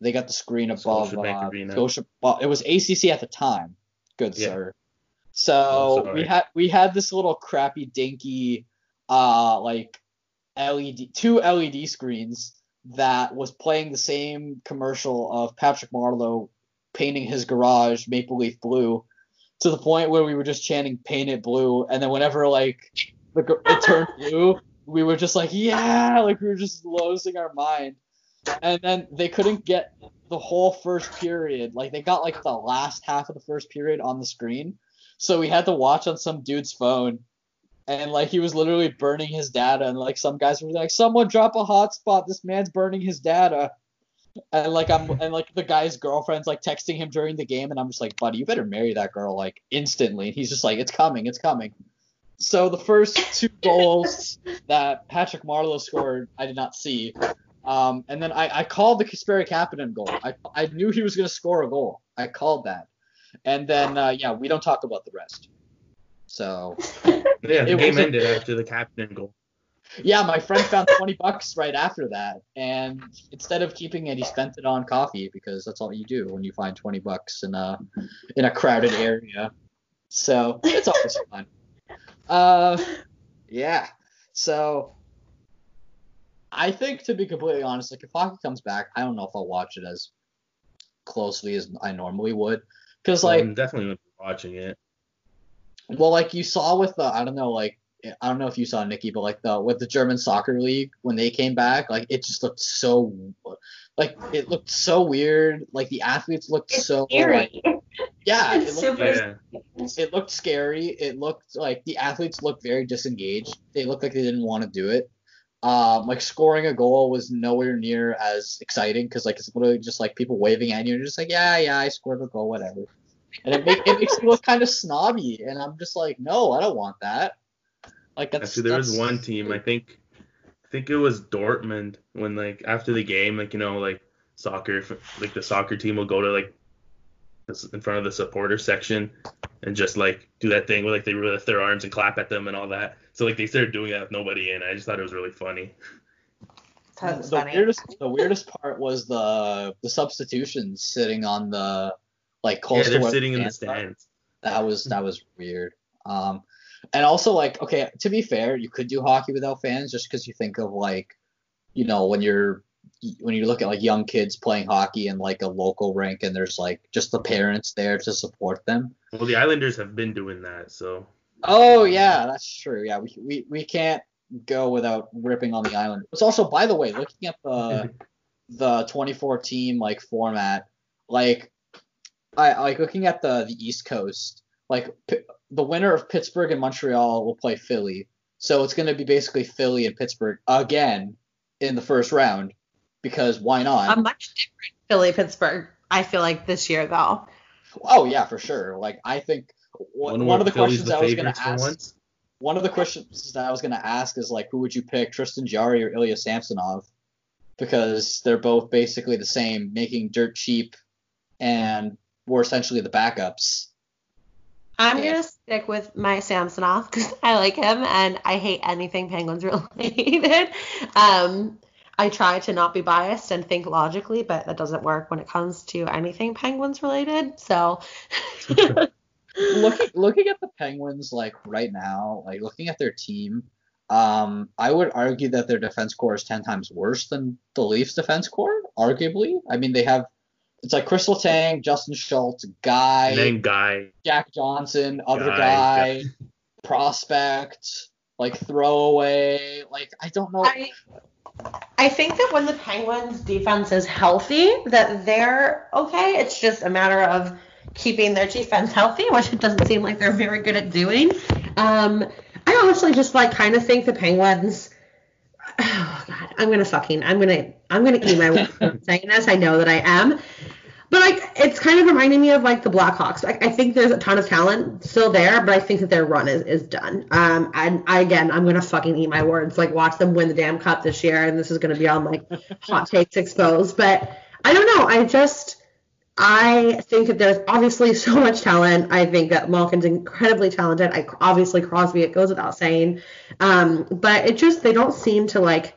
they got the screen above. Scotiabank Uh, Arena. Scotia, well, it was ACC at the time. Good Yeah. sir. Oh, So sorry. we had we had this little crappy dinky, uh, like LED two LED screens that was playing the same commercial of Patrick Marleau painting his garage maple leaf blue to the point where we were just chanting paint it blue and then whenever like the, it turned blue we were just like yeah like we were just losing our mind and then they couldn't get the whole first period. Like they got like the last half of the first period on the screen. So we had to watch on some dude's phone. And like he was literally burning his data. And like some guys were like someone drop a hotspot. This man's burning his data. And like i'm and like the guy's girlfriend's like texting him during the game. And i'm just like buddy you better marry that girl like instantly. And he's just like it's coming. It's coming. So the first two goals that patrick marleau scored i did not see um, and then I, I called the Kasperi Kapanen goal. I, I knew he was going to score a goal. I called that. And then, uh, yeah, we don't talk about the rest. So, Yeah, the game ended after the captain goal. yeah, my friend found 20 bucks right after that. And instead of keeping it, he spent it on coffee because that's all you do when you find 20 bucks in a, in a crowded area. So, it's always fun. Uh, yeah. So, I think to be completely honest, like if hockey comes back, I don't know if I'll watch it as closely as I normally would. Because, like, I'm definitely gonna be watching it. Well, like you saw with the, I don't know, like I don't know if you saw Nikki, but like the with the German soccer league when they came back, like it just looked so, like it looked so weird. Like the athletes looked It's so, scary. like, yeah, it looked, super- Yeah, it looked scary. It looked like the athletes looked very disengaged. They looked like they didn't want to do it. Um, like scoring a goal was nowhere near as exciting because like it's literally just like people waving at you and you're just like yeah yeah I scored a goal whatever, and it, make, it makes me look kind of snobby and I'm just like no I don't want that. Like that's actually, there was one team. I think, I think it was Dortmund when like after the game, like you know, like soccer, like the soccer team will go to like in front of the supporter section and just like do that thing where like they lift their arms and clap at them and all that. So like they started doing that with nobody in. I just thought it was really funny. That's the funny. weirdest the weirdest part was the the substitutions sitting on the like Yeah, close to they're where sitting in the stands are. stands. That was that was weird. Um, and also like okay, to be fair, you could do hockey without fans just because you think of like, you know, when you're when you look at like young kids playing hockey in like a local rink and there's like just the parents there to support them. Well, the Islanders have been doing that, so Oh yeah, that's true. Yeah, we we, we can't go without ripping on the island. It's also by the way, looking at the the 2014 like format, like I like looking at the the East Coast, like P- the winner of Pittsburgh and Montreal will play Philly. So it's going to be basically Philly and Pittsburgh again in the first round because why not? a much different Philly Pittsburgh. I feel like this year though. oh yeah, for sure. Like I think one, one of the Philly's questions I was going to ask once. one of the questions that I was gonna ask is like, who would you pick, Tristan Jarry or Ilya Samsonov? Because they're both basically the same, making dirt cheap, and were essentially the backups. I'm Yeah. gonna stick with my Samsonov because I like him and I hate anything Penguins related. um, I try to not be biased and think logically, but that doesn't work when it comes to anything Penguins related. So looking looking at the Penguins like right now, like looking at their team, um, I would argue that their defense core is ten times worse than the Leafs defense core, arguably. I mean, they have it's like Kris Letang, Justin Schultz, Guy, And then Guy. Jack Johnson, other Guy, guy, prospect, like throwaway. Like I don't know. I I think that when the Penguins defense is healthy, that they're okay. It's just a matter of keeping their defense healthy, which it doesn't seem like they're very good at doing. Um, I honestly just like kind of think the Penguins. Oh God, I'm gonna fucking I'm gonna I'm gonna eat my words saying this. I know that I am. But like it's kind of reminding me of like the Blackhawks. Like I think there's a ton of talent still there, but I think that their run is, is done. Um and I again I'm gonna fucking eat my words. Like watch them win the damn cup this year and this is gonna be on like hot takes exposed. But I don't know. I just I think that there's obviously so much talent. I think that Malkin's incredibly talented. I obviously Crosby, it goes without saying. Um, but it just they don't seem to like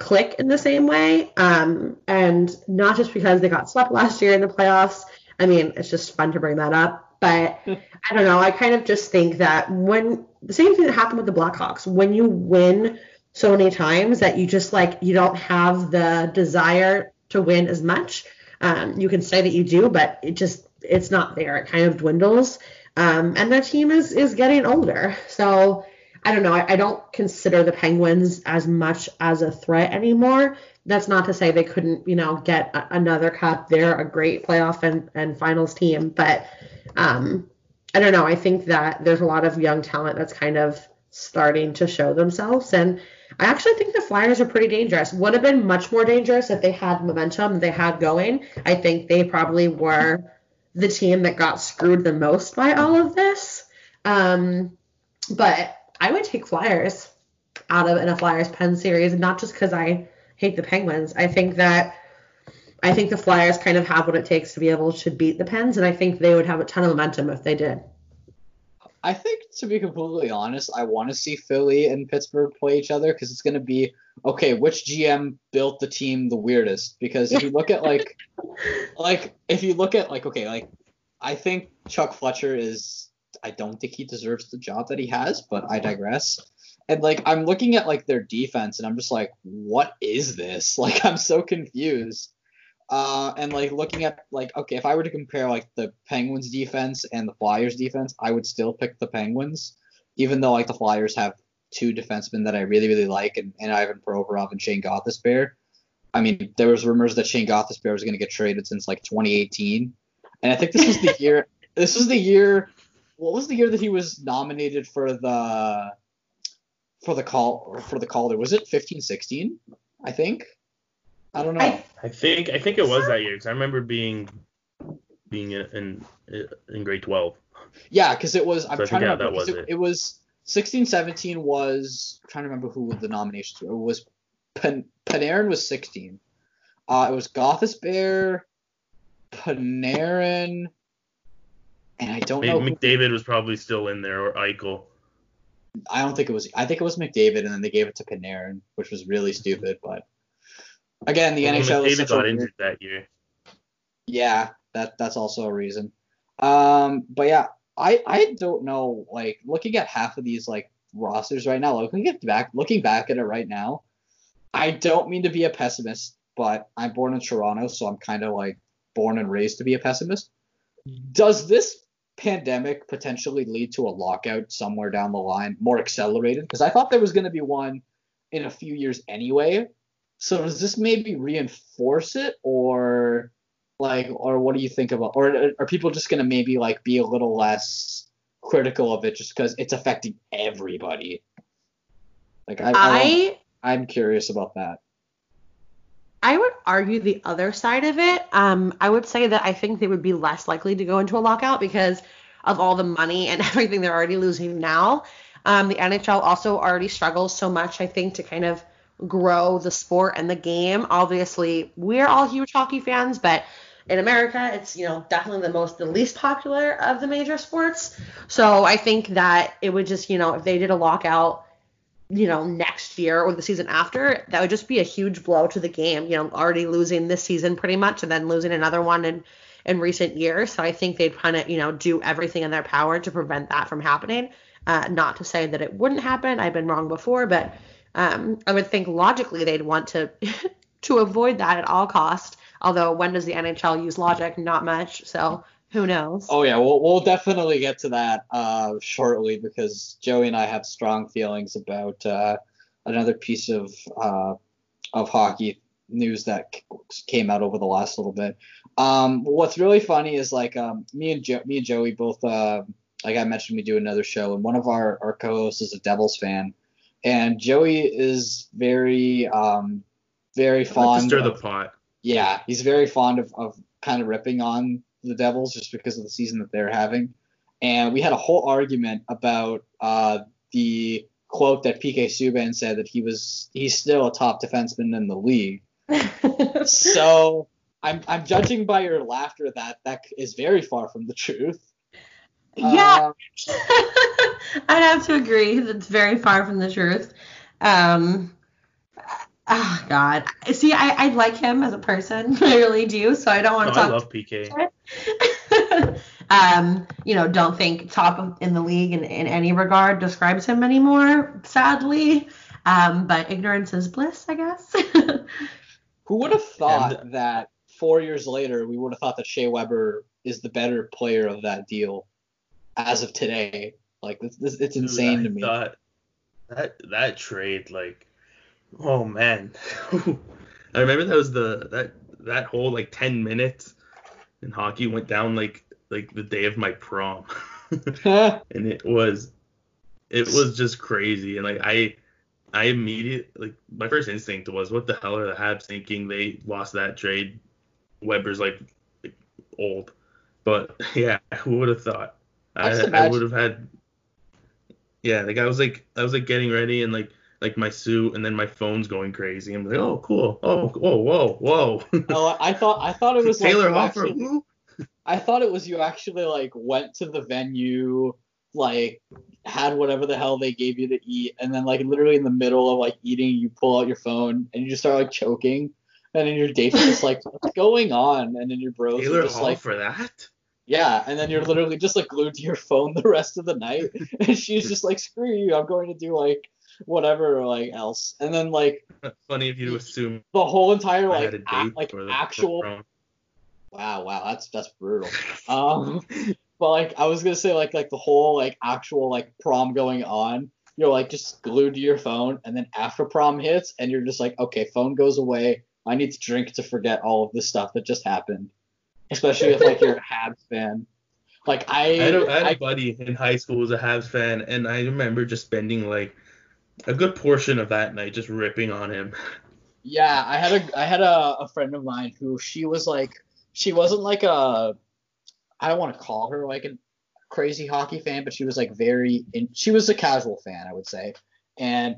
click in the same way. Um, and not just because they got swept last year in the playoffs. I mean, it's just fun to bring that up. But I don't know. I kind of just think that when the same thing that happened with the Blackhawks, when you win so many times that you just like you don't have the desire to win as much. Um, you can say that you do, but it just it's not there. It kind of dwindles. Um, and the team is is getting older. So I don't know. I, I, don't consider the Penguins as much as a threat anymore. That's not to say they couldn't, you know, get a, another cup. They're a great playoff and, and finals team, but um, I don't know. I think that there's a lot of young talent that's kind of starting to show themselves, and I actually think the Flyers are pretty dangerous. Would have been much more dangerous if they had momentum they had going. I think they probably were the team that got screwed the most by all of this. Um, but I would take Flyers out of in a Flyers Pen series, not just because I hate the Penguins. I think that I think the Flyers kind of have what it takes to be able to beat the Pens, and I think they would have a ton of momentum if they did. I think, to be completely honest, I want to see Philly and Pittsburgh play each other because it's going to be okay. Which GM built the team the weirdest? Because if you look at like, like if you look at like, okay, like I think Chuck Fletcher is I don't think he deserves the job that he has, but I digress. And like I'm looking at like their defense and I'm just like, what is this? Like I'm so confused. Uh, and like looking at like okay, if I were to compare like the Penguins defense and the Flyers defense, I would still pick the Penguins, even though like the Flyers have two defensemen that I really really like, and, and Ivan Provorov and Shane Gostisbehere. I mean, there was rumors that Shane Gostisbehere was going to get traded since like 2018, and I think this was the year. This was the year what was the year that he was nominated for the for the call for the Calder? Was it 15, 16? I think. I don't know. I, I think I think it was that year because I remember being being in in, in grade 12. Yeah, because it was. I'm so trying to remember. Was it, it. it, was 16, 17 was. I'm trying to remember who the nominations were. It was Pan, Panarin was 16. Uh, it was Gostisbehere, Panarin, and I don't Maybe know. McDavid who, was probably still in there or Eichel. I don't think it was. I think it was McDavid, and then they gave it to Panarin, which was really stupid. But again, the well, NHL. McDavid got injured that year. Yeah, that that's also a reason. Um, but yeah, I I don't know. Like looking at half of these like rosters right now, looking at back looking back at it right now, I don't mean to be a pessimist, but I'm born in Toronto, so I'm kind of like born and raised to be a pessimist. Does this pandemic potentially lead to a lockout somewhere down the line, more accelerated? Because I thought there was going to be one in a few years anyway. So does this maybe reinforce it, or like, or what do you think about? Or are people just going to maybe like be a little less critical of it just because it's affecting everybody? Like I, I, I I'm curious about that. I would argue the other side of it. Um, I would say that I think they would be less likely to go into a lockout because of all the money and everything they're already losing now. Um, the NHL also already struggles so much, I think, to kind of grow the sport and the game. Obviously, we're all huge hockey fans, but in America, it's you know definitely the most the least popular of the major sports. So I think that it would just you know if they did a lockout you know, next year or the season after, that would just be a huge blow to the game. You know, already losing this season pretty much and then losing another one in in recent years. So I think they'd kind of, you know, do everything in their power to prevent that from happening. Uh, not to say that it wouldn't happen. I've been wrong before, but um, I would think logically they'd want to to avoid that at all cost. Although when does the NHL use logic? Not much. So who knows? Oh yeah, we'll we'll definitely get to that uh, shortly because Joey and I have strong feelings about uh, another piece of uh, of hockey news that came out over the last little bit. Um, what's really funny is like um, me and jo- me and Joey both uh, like I mentioned we do another show and one of our, our co-hosts is a Devils fan and Joey is very um, very fond. stir the pot. Yeah, he's very fond of, of kind of ripping on the Devils just because of the season that they're having. And we had a whole argument about uh, the quote that PK Subban said that he was he's still a top defenseman in the league. so I'm I'm judging by your laughter that that is very far from the truth. Yeah, uh, I'd have to agree. It's very far from the truth. Um, oh God, see, I, I like him as a person, I really do. So I don't want to no, talk. I love PK. um, you know, don't think top in the league in, in any regard describes him anymore, sadly. Um, but ignorance is bliss, I guess. Who would have thought and, that four years later we would have thought that Shea Weber is the better player of that deal as of today? Like this, this it's insane Dude, to me. Thought that that trade, like, oh man, I remember that was the that that whole like 10 minutes in hockey went down like like the day of my prom, and it was it was just crazy, and like I I immediately like my first instinct was what the hell are the Habs thinking? They lost that trade. Weber's like, like old, but yeah, who would have thought? I, I would have had. Yeah, like I was like I was like getting ready and like like my suit and then my phone's going crazy. I'm like, oh cool, oh whoa whoa whoa. oh, I thought I thought it was Taylor like Hoffer. Actually, I thought it was you actually like went to the venue, like had whatever the hell they gave you to eat, and then like literally in the middle of like eating, you pull out your phone and you just start like choking, and then your date's just like, what's going on? And then your bros Taylor are just like, for that. Yeah, and then you're literally just like glued to your phone the rest of the night, and she's just like, screw you, I'm going to do like whatever like else, and then like. Funny if you assume. The whole entire like a like actual. Wow, wow, that's that's brutal. Um, but like I was gonna say like like the whole like actual like prom going on, you're like just glued to your phone, and then after prom hits, and you're just like, okay, phone goes away. I need to drink to forget all of this stuff that just happened. Especially if like you're a Habs fan. Like I, I had, a, I had I- a buddy in high school who was a Habs fan, and I remember just spending like a good portion of that night just ripping on him. Yeah, I had a I had a, a friend of mine who she was like she wasn't like a I don't want to call her like a crazy hockey fan, but she was like very in, she was a casual fan, I would say. And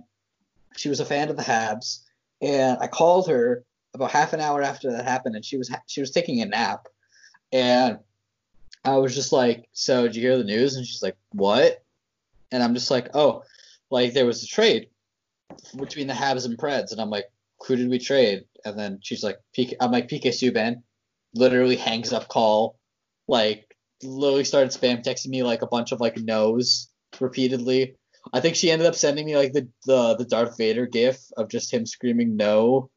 she was a fan of the Habs. And I called her about half an hour after that happened and she was she was taking a nap. And I was just like, "So, did you hear the news?" And she's like, "What?" And I'm just like, "Oh, like there was a trade between the Habs and Preds." And I'm like, who did we trade? And then she's like, PK, I'm like, PK Subban. Literally hangs up call, like, literally started spam texting me like a bunch of like no's repeatedly. I think she ended up sending me like the the, the Darth Vader gif of just him screaming no,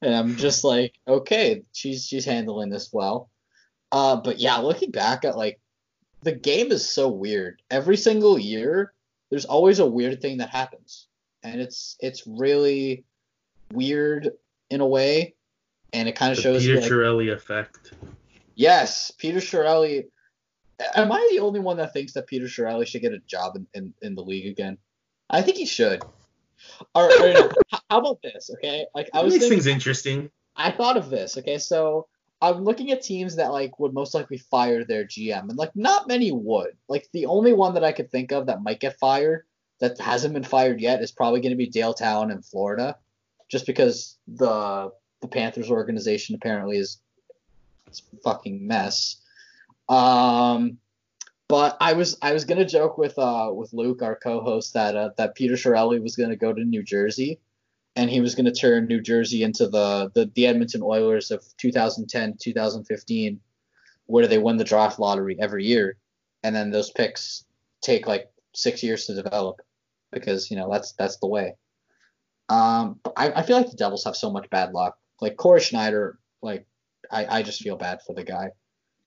and I'm just like, okay, she's she's handling this well. Uh, but yeah, looking back at like the game is so weird. Every single year, there's always a weird thing that happens, and it's it's really weird in a way, and it kind of shows Peter like, Chiarelli effect. yes, Peter Chiarelli. Am I the only one that thinks that Peter Chiarelli should get a job in, in, in the league again? I think he should. Or, or no, how about this? Okay, like I It was makes thinking, things interesting. I thought of this. Okay, so I'm looking at teams that like would most likely fire their GM, and like not many would. Like the only one that I could think of that might get fired that hasn't been fired yet is probably going to be Dale Tallon in Florida, just because the the Panthers organization apparently is it's fucking mess. Um, but I was I was gonna joke with uh with Luke, our co-host, that uh, that Peter Chiarelli was gonna go to New Jersey, and he was gonna turn New Jersey into the the, the Edmonton Oilers of 2010 2015, where they win the draft lottery every year, and then those picks take like six years to develop, because you know that's that's the way. Um, I, I feel like the Devils have so much bad luck. Like Cory Schneider, like I, I just feel bad for the guy.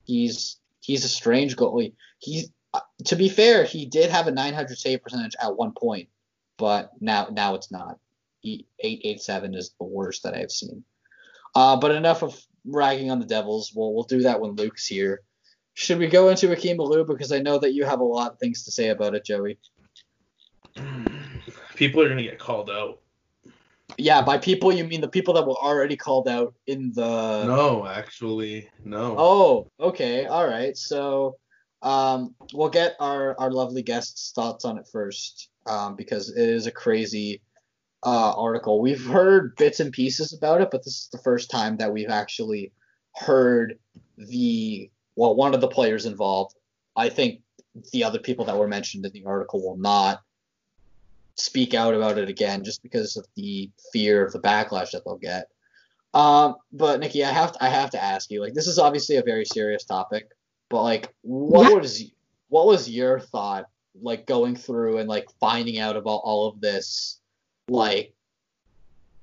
He's he's a strange goalie. He's uh, to be fair, he did have a 900 save percentage at one point, but now now it's not. 887 is the worst that I've seen. Uh, but enough of ragging on the Devils. We'll we'll do that when Luke's here. Should we go into Akim Aliu because I know that you have a lot of things to say about it, Joey. People are gonna get called out. Yeah, by people you mean the people that were already called out in the. No, actually, no. Oh, okay, all right. So, um, we'll get our our lovely guests' thoughts on it first, um, because it is a crazy uh, article. We've heard bits and pieces about it, but this is the first time that we've actually heard the well, one of the players involved. I think the other people that were mentioned in the article will not speak out about it again just because of the fear of the backlash that they'll get. Um, but Nikki, I have to, I have to ask you, like, this is obviously a very serious topic, but like, what yeah. was what was your thought, like, going through and like finding out about all of this, like,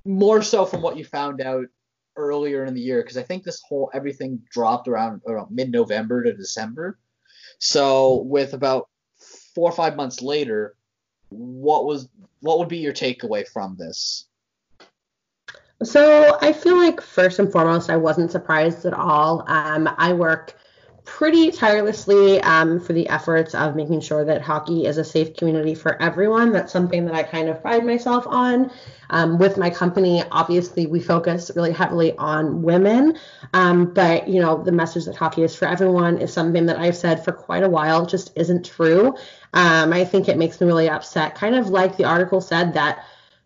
more so from what you found out earlier in the year, because I think this whole everything dropped around, around mid-November to December. So with about four or five months later, what was what would be your takeaway from this? So I feel like first and foremost, I wasn't surprised at all. Um, I work pretty tirelessly um, for the efforts of making sure that hockey is a safe community for everyone. That's something that I kind of pride myself on. Um, with my company, obviously, we focus really heavily on women, um, but you know, the message that hockey is for everyone is something that I've said for quite a while, just isn't true. Um, I think it makes me really upset. Kind of like the article said that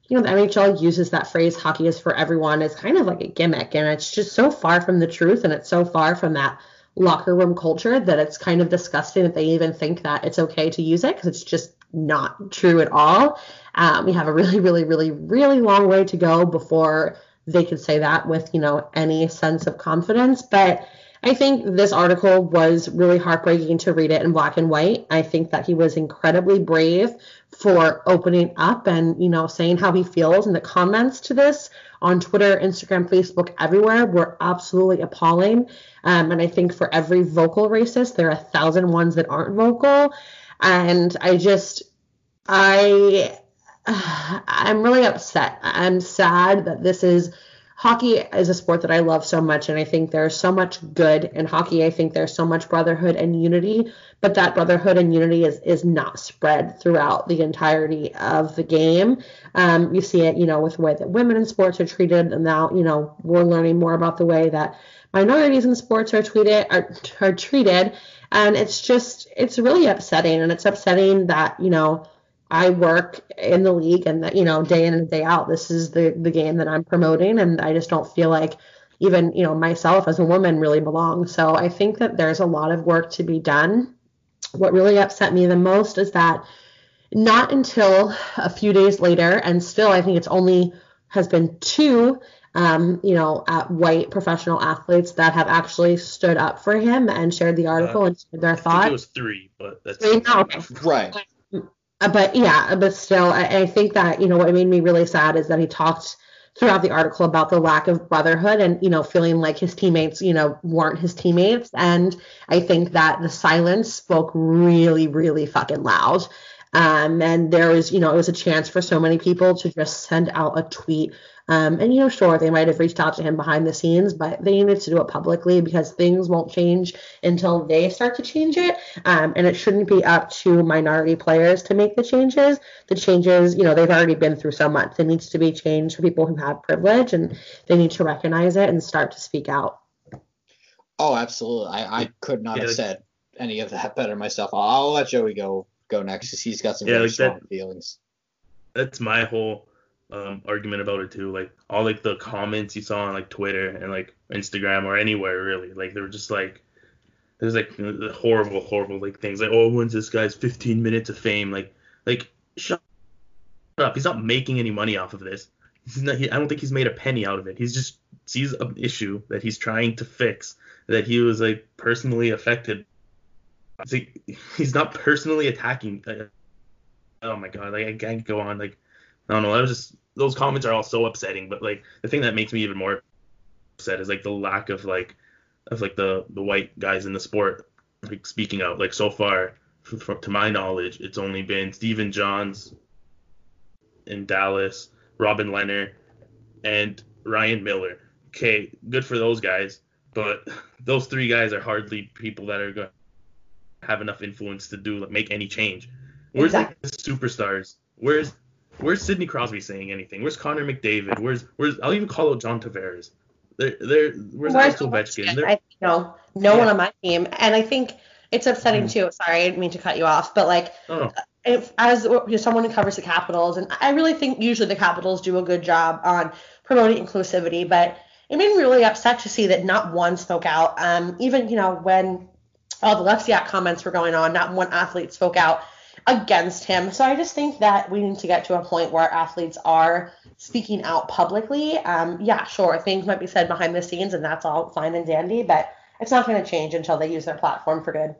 you know, the NHL uses that phrase hockey is for everyone as kind of like a gimmick and it's just so far from the truth and it's so far from that locker room culture that it's kind of disgusting that they even think that it's okay to use it because it's just not true at all. Um, we have a really, really, really, really long way to go before they could say that with, you know, any sense of confidence. But I think this article was really heartbreaking to read it in black and white. I think that he was incredibly brave for opening up and, you know, saying how he feels. And the comments to this on Twitter, Instagram, Facebook, everywhere were absolutely appalling. Um, and I think for every vocal racist, there are a thousand ones that aren't vocal. And I just, I, I'm really upset. I'm sad that this is hockey is a sport that I love so much, and I think there's so much good in hockey. I think there's so much brotherhood and unity, but that brotherhood and unity is is not spread throughout the entirety of the game. Um, you see it, you know, with the way that women in sports are treated, and now, you know, we're learning more about the way that minorities in sports are treated are, are treated, and it's just it's really upsetting, and it's upsetting that you know I work in the league and that, you know, day in and day out, this is the, the game that I'm promoting. And I just don't feel like even, you know, myself as a woman really belong. So I think that there's a lot of work to be done. What really upset me the most is that not until a few days later, and still I think it's only has been two, um, you know, uh, white professional athletes that have actually stood up for him and shared the article uh, and shared their thoughts. it was three, but that's three, no. right. Uh, but yeah, but still, I, I think that you know what made me really sad is that he talked throughout the article about the lack of brotherhood and you know feeling like his teammates you know weren't his teammates and i think that the silence spoke really really fucking loud um, and there was you know it was a chance for so many people to just send out a tweet um, and you know, sure, they might have reached out to him behind the scenes, but they needed to do it publicly because things won't change until they start to change it. Um, and it shouldn't be up to minority players to make the changes. The changes, you know, they've already been through so much. It needs to be changed for people who have privilege, and they need to recognize it and start to speak out. Oh, absolutely. I, I could not yeah, have said any of that better myself. I'll, I'll let Joey go go next because he's got some yeah, like strong that, feelings. That's my whole um, argument about it too. Like all like the comments you saw on like Twitter and like Instagram or anywhere really, like they were just like there's like horrible, horrible like things like oh when's this guy's 15 minutes of fame? Like like shut up. He's not making any money off of this. He's not. He, I don't think he's made a penny out of it. He's just sees an issue that he's trying to fix that he was like personally affected. Like he's not personally attacking. Uh, oh my god, like I can't go on like I don't know. That was just those comments are all so upsetting. But like the thing that makes me even more upset is like the lack of like of like the the white guys in the sport like speaking out. Like so far, from, from, to my knowledge, it's only been Stephen Johns in Dallas, Robin Lehner, and Ryan Miller. Okay, good for those guys, but those three guys are hardly people that are going to have enough influence to do like, make any change. Where's exactly. like the superstars? Where's Where's Sidney Crosby saying anything? Where's Connor McDavid? Where's Where's I'll even call out John Tavares. There, there. Where's Alex Ovechkin? There, I, no, no yeah. one on my team, and I think it's upsetting mm. too. Sorry, I didn't mean to cut you off, but like, oh. if as you know, someone who covers the Capitals, and I really think usually the Capitals do a good job on promoting inclusivity, but it made me really upset to see that not one spoke out. Um, even you know when all the Oleksiak comments were going on, not one athlete spoke out against him. So I just think that we need to get to a point where athletes are speaking out publicly. Um, yeah, sure, things might be said behind the scenes, and that's all fine and dandy, but it's not going to change until they use their platform for good.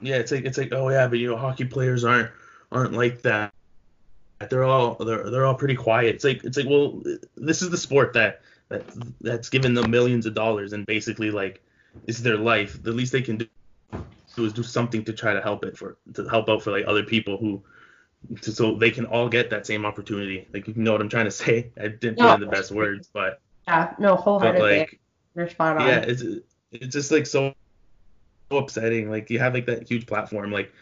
Yeah, it's like it's like oh yeah, but you know hockey players aren't aren't like that. They're all they're they're all pretty quiet. It's like it's like well this is the sport that that that's given them millions of dollars and basically like is their life. The least they can do do is do something to try to help it for to help out for like other people who to, so they can all get that same opportunity. Like you know what I'm trying to say. I didn't put in the best words, but yeah, no, wholeheartedly. Like, You're spot on. Yeah, it's it's just like so, so upsetting. Like you have like that huge platform. Like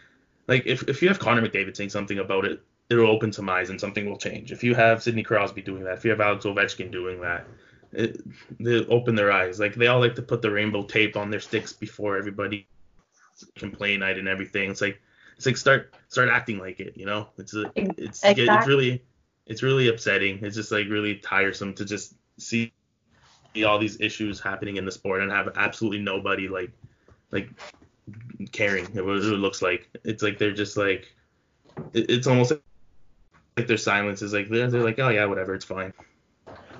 like if if you have Connor McDavid saying something about it, it'll open some eyes and something will change. If you have Sidney Crosby doing that, if you have Alex Ovechkin doing that, it, they open their eyes. Like they all like to put the rainbow tape on their sticks before everybody complain night and everything. It's like it's like start start acting like it, you know? It's uh, a, it's exactly. it's really it's really upsetting. It's just like really tiresome to just see all these issues happening in the sport and have absolutely nobody like like caring what it looks like. It's like they're just like it's almost like their silence is like they're, they're like oh yeah whatever it's fine.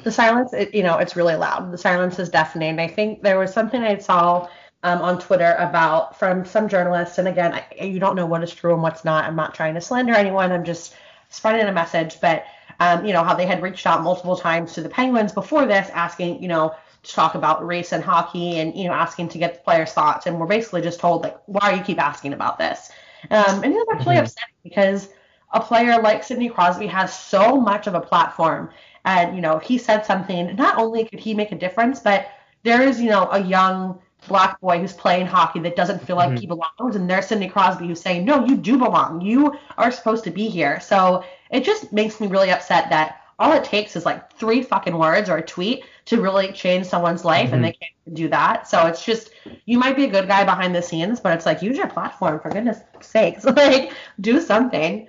The silence, it, you know, it's really loud. The silence is deafening. I think there was something I saw um, on Twitter about from some journalists. And again, I, you don't know what is true and what's not. I'm not trying to slander anyone. I'm just spreading a message. But um, you know how they had reached out multiple times to the Penguins before this, asking you know to talk about race and hockey, and you know asking to get the players' thoughts. And we're basically just told like, why you keep asking about this? Um, and it was actually mm-hmm. upsetting because a player like Sidney Crosby has so much of a platform. And, you know, he said something, not only could he make a difference, but there is, you know, a young black boy who's playing hockey that doesn't feel like mm-hmm. he belongs, and there's Sidney Crosby who's saying, no, you do belong. You are supposed to be here. So it just makes me really upset that all it takes is like three fucking words or a tweet to really change someone's life, mm-hmm. and they can't do that. So it's just you might be a good guy behind the scenes, but it's like use your platform for goodness sakes, like do something.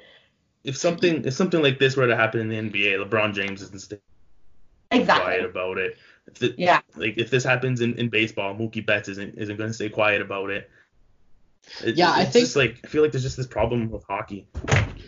If something if something like this were to happen in the NBA, LeBron James isn't staying exactly. quiet about it. If the, yeah. Like if this happens in, in baseball, Mookie Betts isn't isn't going to stay quiet about it. it yeah, I think just like I feel like there's just this problem with hockey.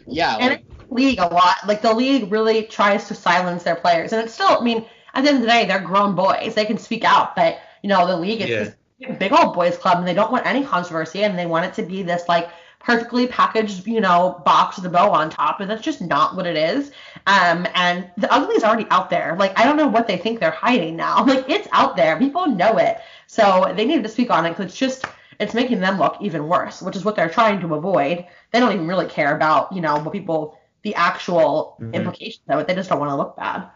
Yeah, and like, league a lot. Like the league really tries to silence their players, and it's still. I mean, at the end of the day, they're grown boys. They can speak out, but you know the league is yeah. this big old boys club, and they don't want any controversy, and they want it to be this like perfectly packaged, you know, box with a bow on top, and that's just not what it is. Um, and the ugly is already out there. Like I don't know what they think they're hiding now. Like it's out there. People know it. So they needed to speak on it because it's just it's making them look even worse, which is what they're trying to avoid. They don't even really care about, you know, what people the actual mm-hmm. implications of it. They just don't want to look bad.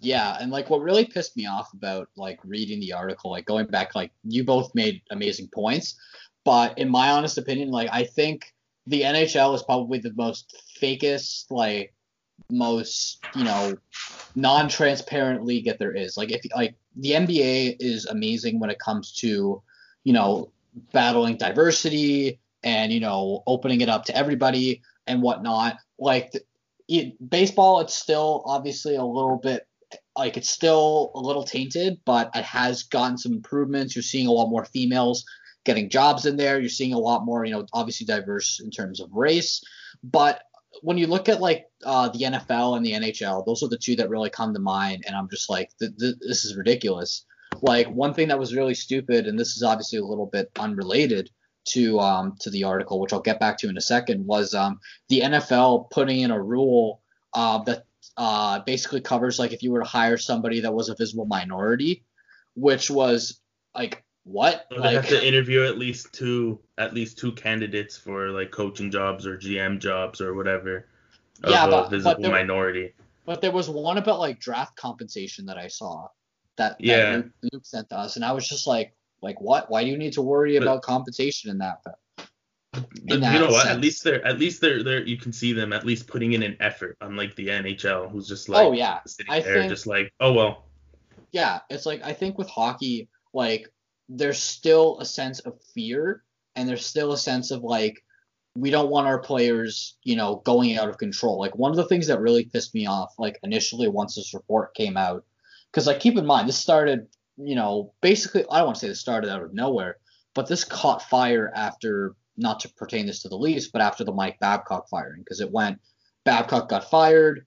Yeah, and like what really pissed me off about like reading the article, like going back, like you both made amazing points, but in my honest opinion, like I think the NHL is probably the most fakest, like most you know non-transparent league that there is. Like if like the NBA is amazing when it comes to you know battling diversity and you know opening it up to everybody and whatnot. Like it, baseball, it's still obviously a little bit like it's still a little tainted, but it has gotten some improvements. You're seeing a lot more females getting jobs in there. You're seeing a lot more, you know, obviously diverse in terms of race. But when you look at like uh, the NFL and the NHL, those are the two that really come to mind. And I'm just like, th- th- this is ridiculous. Like one thing that was really stupid, and this is obviously a little bit unrelated to um, to the article, which I'll get back to in a second, was um, the NFL putting in a rule uh, that uh, basically covers like if you were to hire somebody that was a visible minority, which was like what? So they like, have to interview at least two at least two candidates for like coaching jobs or GM jobs or whatever. Yeah, but, visible but there, minority. But there was one about like draft compensation that I saw that, that Yeah. Luke, Luke sent to us, and I was just like, like what? Why do you need to worry But- about compensation in that? But you that know what? At least they're at least they're there. You can see them at least putting in an effort, unlike the NHL, who's just like oh yeah, sitting I there, think- just like, oh well. yeah. It's like I think with hockey, like there's still a sense of fear, and there's still a sense of like we don't want our players, you know, going out of control. Like one of the things that really pissed me off, like initially once this report came out, because like keep in mind this started, you know, basically I don't want to say this started out of nowhere, but this caught fire after not to pertain this to the Leafs, but after the Mike Babcock firing, because it went Babcock got fired,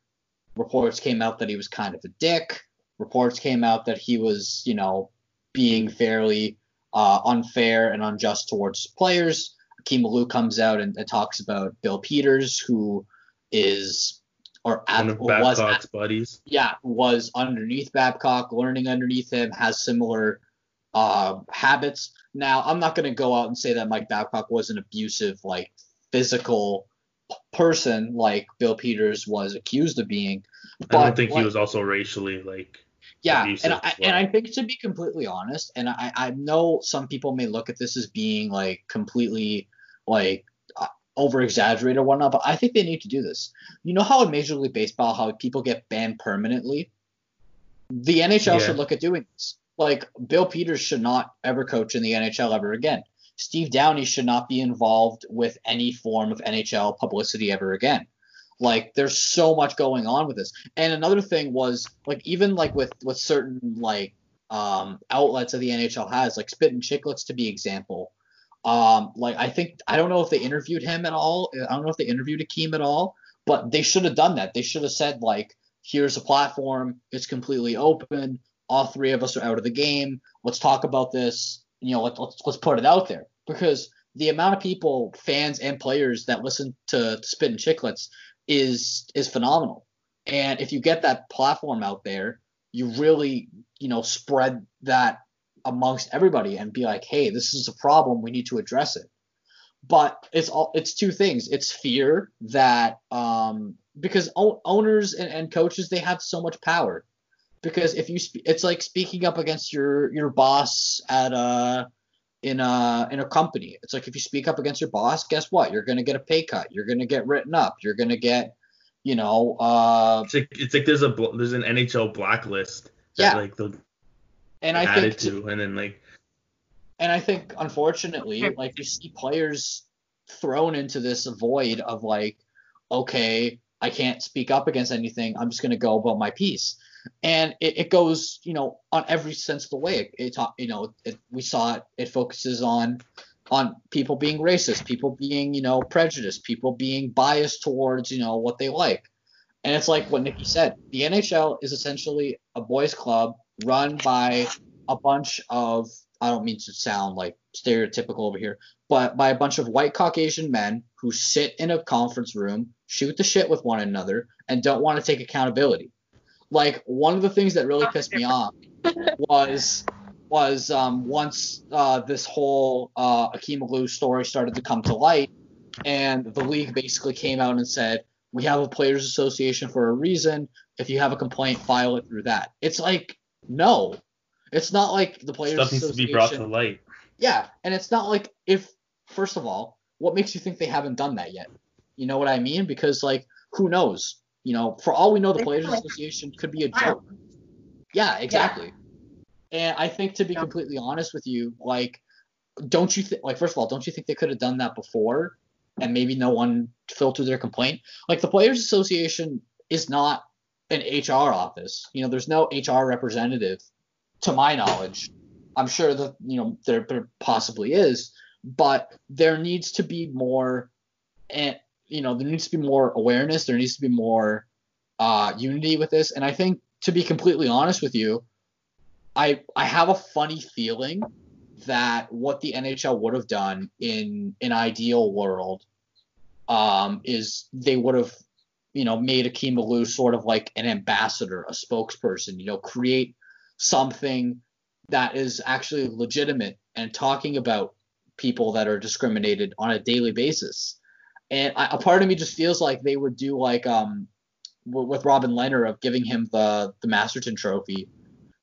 reports came out that he was kind of a dick, reports came out that he was, you know, being fairly uh, unfair and unjust towards players. Akim Aliu comes out and, and talks about Bill Peters, who is or at, One or was at, buddies. yeah was underneath Babcock, learning underneath him, has similar uh, habits. Now I'm not going to go out and say that Mike Babcock was an abusive, like physical p- person like Bill Peters was accused of being. But I don't think like, he was also racially like. Yeah, and I, as and. I think to be completely honest, and I, I know some people may look at this as being like completely like uh, over exaggerated or whatnot, but I think they need to do this. You know how in Major League Baseball, how people get banned permanently? The NHL Yeah. should look at doing this. Like Bill Peters should not ever coach in the NHL ever again. Steve Downie should not be involved with any form of NHL publicity ever again. Like there's so much going on with this. And another thing was like even like with with certain like um outlets that the NHL has, like Spit and Chicklets to be example. Um like I think I don't know if they interviewed him at all. I don't know if they interviewed Akim at all, but they should have done that. They should have said like here's a platform, it's completely open. All three of us are out of the game. Let's talk about this. You know, let, let's let's put it out there because the amount of people, fans and players that listen to, to Spit and Chicklets is is phenomenal. And if you get that platform out there, you really, you know, spread that amongst everybody and be like, hey, this is a problem. We need to address it. But it's all it's two things. It's fear that um because o- owners and, and coaches they have so much power. Because if you spe- it's like speaking up against your your boss at a in a in a company. It's like if you speak up against your boss, guess what? You're gonna get a pay cut. You're gonna get written up. You're gonna get, you know, uh, It's like it's like there's a there's an NHL blacklist. That, Yeah. Like the and I added think to, and then like and I think unfortunately, like you see players thrown into this void of like, okay, I can't speak up against anything. I'm just gonna go about my piece, and it, it goes, you know, on every sense of the way. It, it you know, it, we saw it. It focuses on on people being racist, people being, you know, prejudiced, people being biased towards, you know, what they like. And it's like what Nikki said. The NHL is essentially a boys' club run by a bunch of I don't mean to sound like stereotypical over here, but by a bunch of white Caucasian men who sit in a conference room, shoot the shit with one another, and don't want to take accountability. Like one of the things that really pissed me off was was um, once uh, this whole uh, Akim Aliu story started to come to light, and the league basically came out and said, "We have a players' association for a reason. If you have a complaint, file it through that." It's like, no, it's not like the players' stuff needs to be brought to light. Yeah, and it's not like if first of all, what makes you think they haven't done that yet? You know what I mean? Because like, who knows? You know, for all we know, the Players Association could be a joke. Yeah, exactly. And I think to be Yeah. completely honest with you, like, don't you think? Like, first of all, don't you think they could have done that before, and maybe no one filtered their complaint? Like, the Players Association is not an HR office. You know, there's no HR representative, to my knowledge. I'm sure that you know there, there possibly is, but there needs to be more, and you know there needs to be more awareness. There needs to be more uh, unity with this. And I think to be completely honest with you, I I have a funny feeling that what the NHL would have done in an ideal world um, is they would have you know made Akim Aliu sort of like an ambassador, a spokesperson. You know, create something that is actually legitimate and talking about people that are discriminated on a daily basis. And I, a part of me just feels like they would do like um with Robin Lehner of giving him the the Masterton Trophy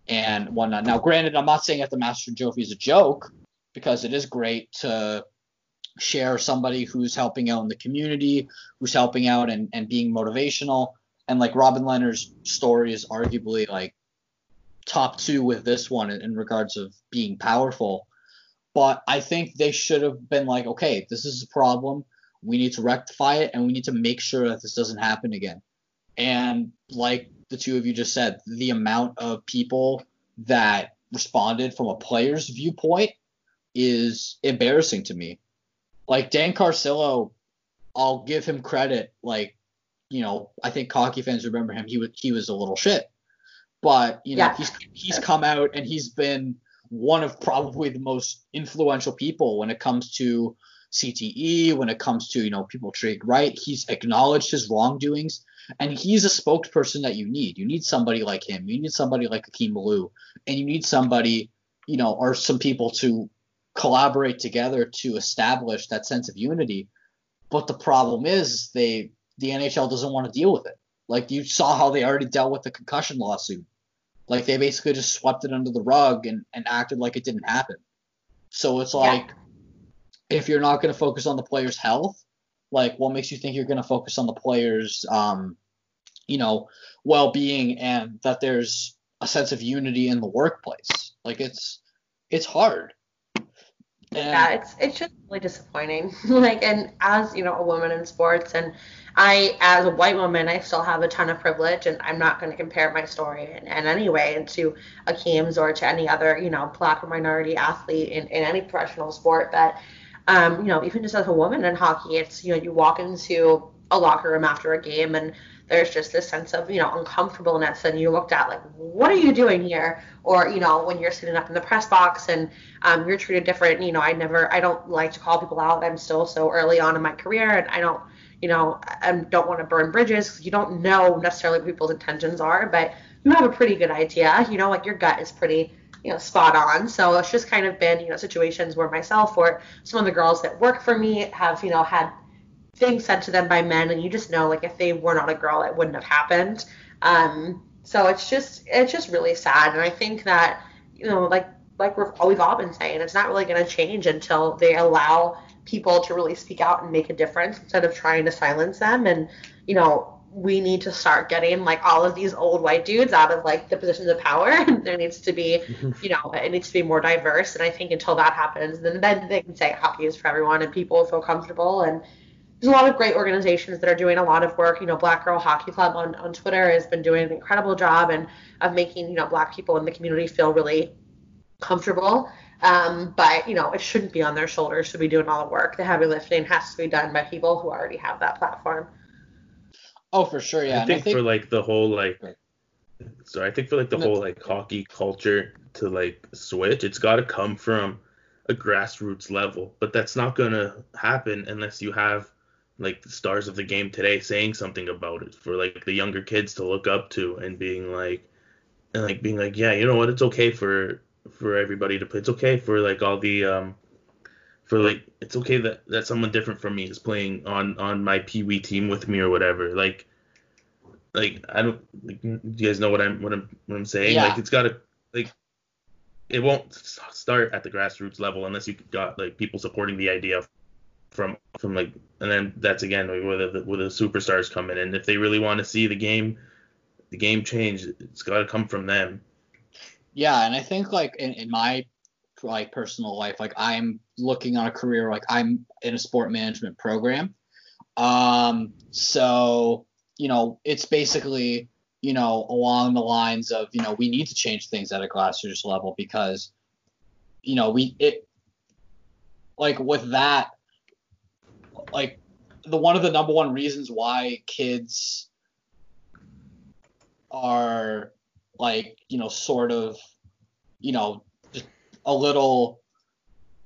and whatnot. Now, granted, I'm not saying that the Masterton Trophy is a joke because it is great to share somebody who's helping out in the community, who's helping out and, and being motivational. And like Robin Lehner's story is arguably like top two with this one in, in regards of being powerful. But I think they should have been like, okay, this is a problem. We need to rectify it and we need to make sure that this doesn't happen again. And like the two of you just said, the amount of people that responded from a player's viewpoint is embarrassing to me. Like Dan Carcillo, I'll give him credit. Like, you know, I think hockey fans remember him. He was he was a little shit, but you know, yeah. he's he's come out and he's been one of probably the most influential people when it comes to CTE, when it comes to you know people treated right. He's acknowledged his wrongdoings, and he's a spokesperson that you need. You need somebody like him. You need somebody like Akim Aliu, and you need somebody, you know, or some people to collaborate together to establish that sense of unity. But the problem is they the NHL doesn't want to deal with it. Like you saw how they already dealt with the concussion lawsuit. Like they basically just swept it under the rug and, and acted like it didn't happen. So it's like yeah. If you're not going to focus on the player's health, like what makes you think you're going to focus on the player's um, you know, well-being and that there's a sense of unity in the workplace. Like it's it's hard. And yeah, it's it's just really disappointing. like, and as you know, a woman in sports, and I, as a white woman, I still have a ton of privilege, and I'm not going to compare my story in, in any way to Akim's or to any other, you know, black or minority athlete in, in any professional sport. But, um, you know, even just as a woman in hockey, it's you know, you walk into a locker room after a game and there's just this sense of you know uncomfortableness and you looked at like what are you doing here? Or you know when you're sitting up in the press box and um, you're treated different you know i never i don't like to call people out. I'm still so early on in my career and i don't you know i don't want to burn bridges because you don't know necessarily what people's intentions are but you have a pretty good idea. You know like your gut is pretty you know spot on so it's just kind of been you know situations where myself or some of the girls that work for me have you know had things said to them by men, and you just know like if they were not a girl, it wouldn't have happened. Um, so it's just it's just really sad, and I think that you know like like we've, we've all been saying, it's not really going to change until they allow people to really speak out and make a difference instead of trying to silence them. And you know we need to start getting like all of these old white dudes out of like the positions of power. there needs to be, you know, it needs to be more diverse. And I think until that happens, then then they can say hockey is for everyone and people feel comfortable and there's a lot of great organizations that are doing a lot of work. You know, Black Girl Hockey Club on, on Twitter has been doing an incredible job and of making, you know, black people in the community feel really comfortable. Um, but, you know, it shouldn't be on their shoulders to be doing all the work. The heavy lifting has to be done by people who already have that platform. Oh, for sure, yeah. I think, I think, for like the whole like sorry, I think for like the no. whole like hockey culture to like switch, it's got to come from a grassroots level. But that's not gonna happen unless you have like the stars of the game today saying something about it for like the younger kids to look up to and being like and like being like yeah you know what it's okay for for everybody to play it's okay for like all the um for like it's okay that that someone different from me is playing on on my pee wee team with me or whatever. Like like I don't like, you guys know what I'm what I'm what I'm saying? Yeah. like it's gotta like it won't start at the grassroots level unless you got like people supporting the idea from from like and then that's again where the where the superstars come in. And if they really want to see the game the game change it's got to come from them. Yeah and i think like in, in my like personal life like i'm looking on a career like i'm in a sport management program. Um so you know it's basically you know along the lines of you know we need to change things at a grassroots level because you know we it like with that like the one of the number one reasons why kids are like you know sort of you know a little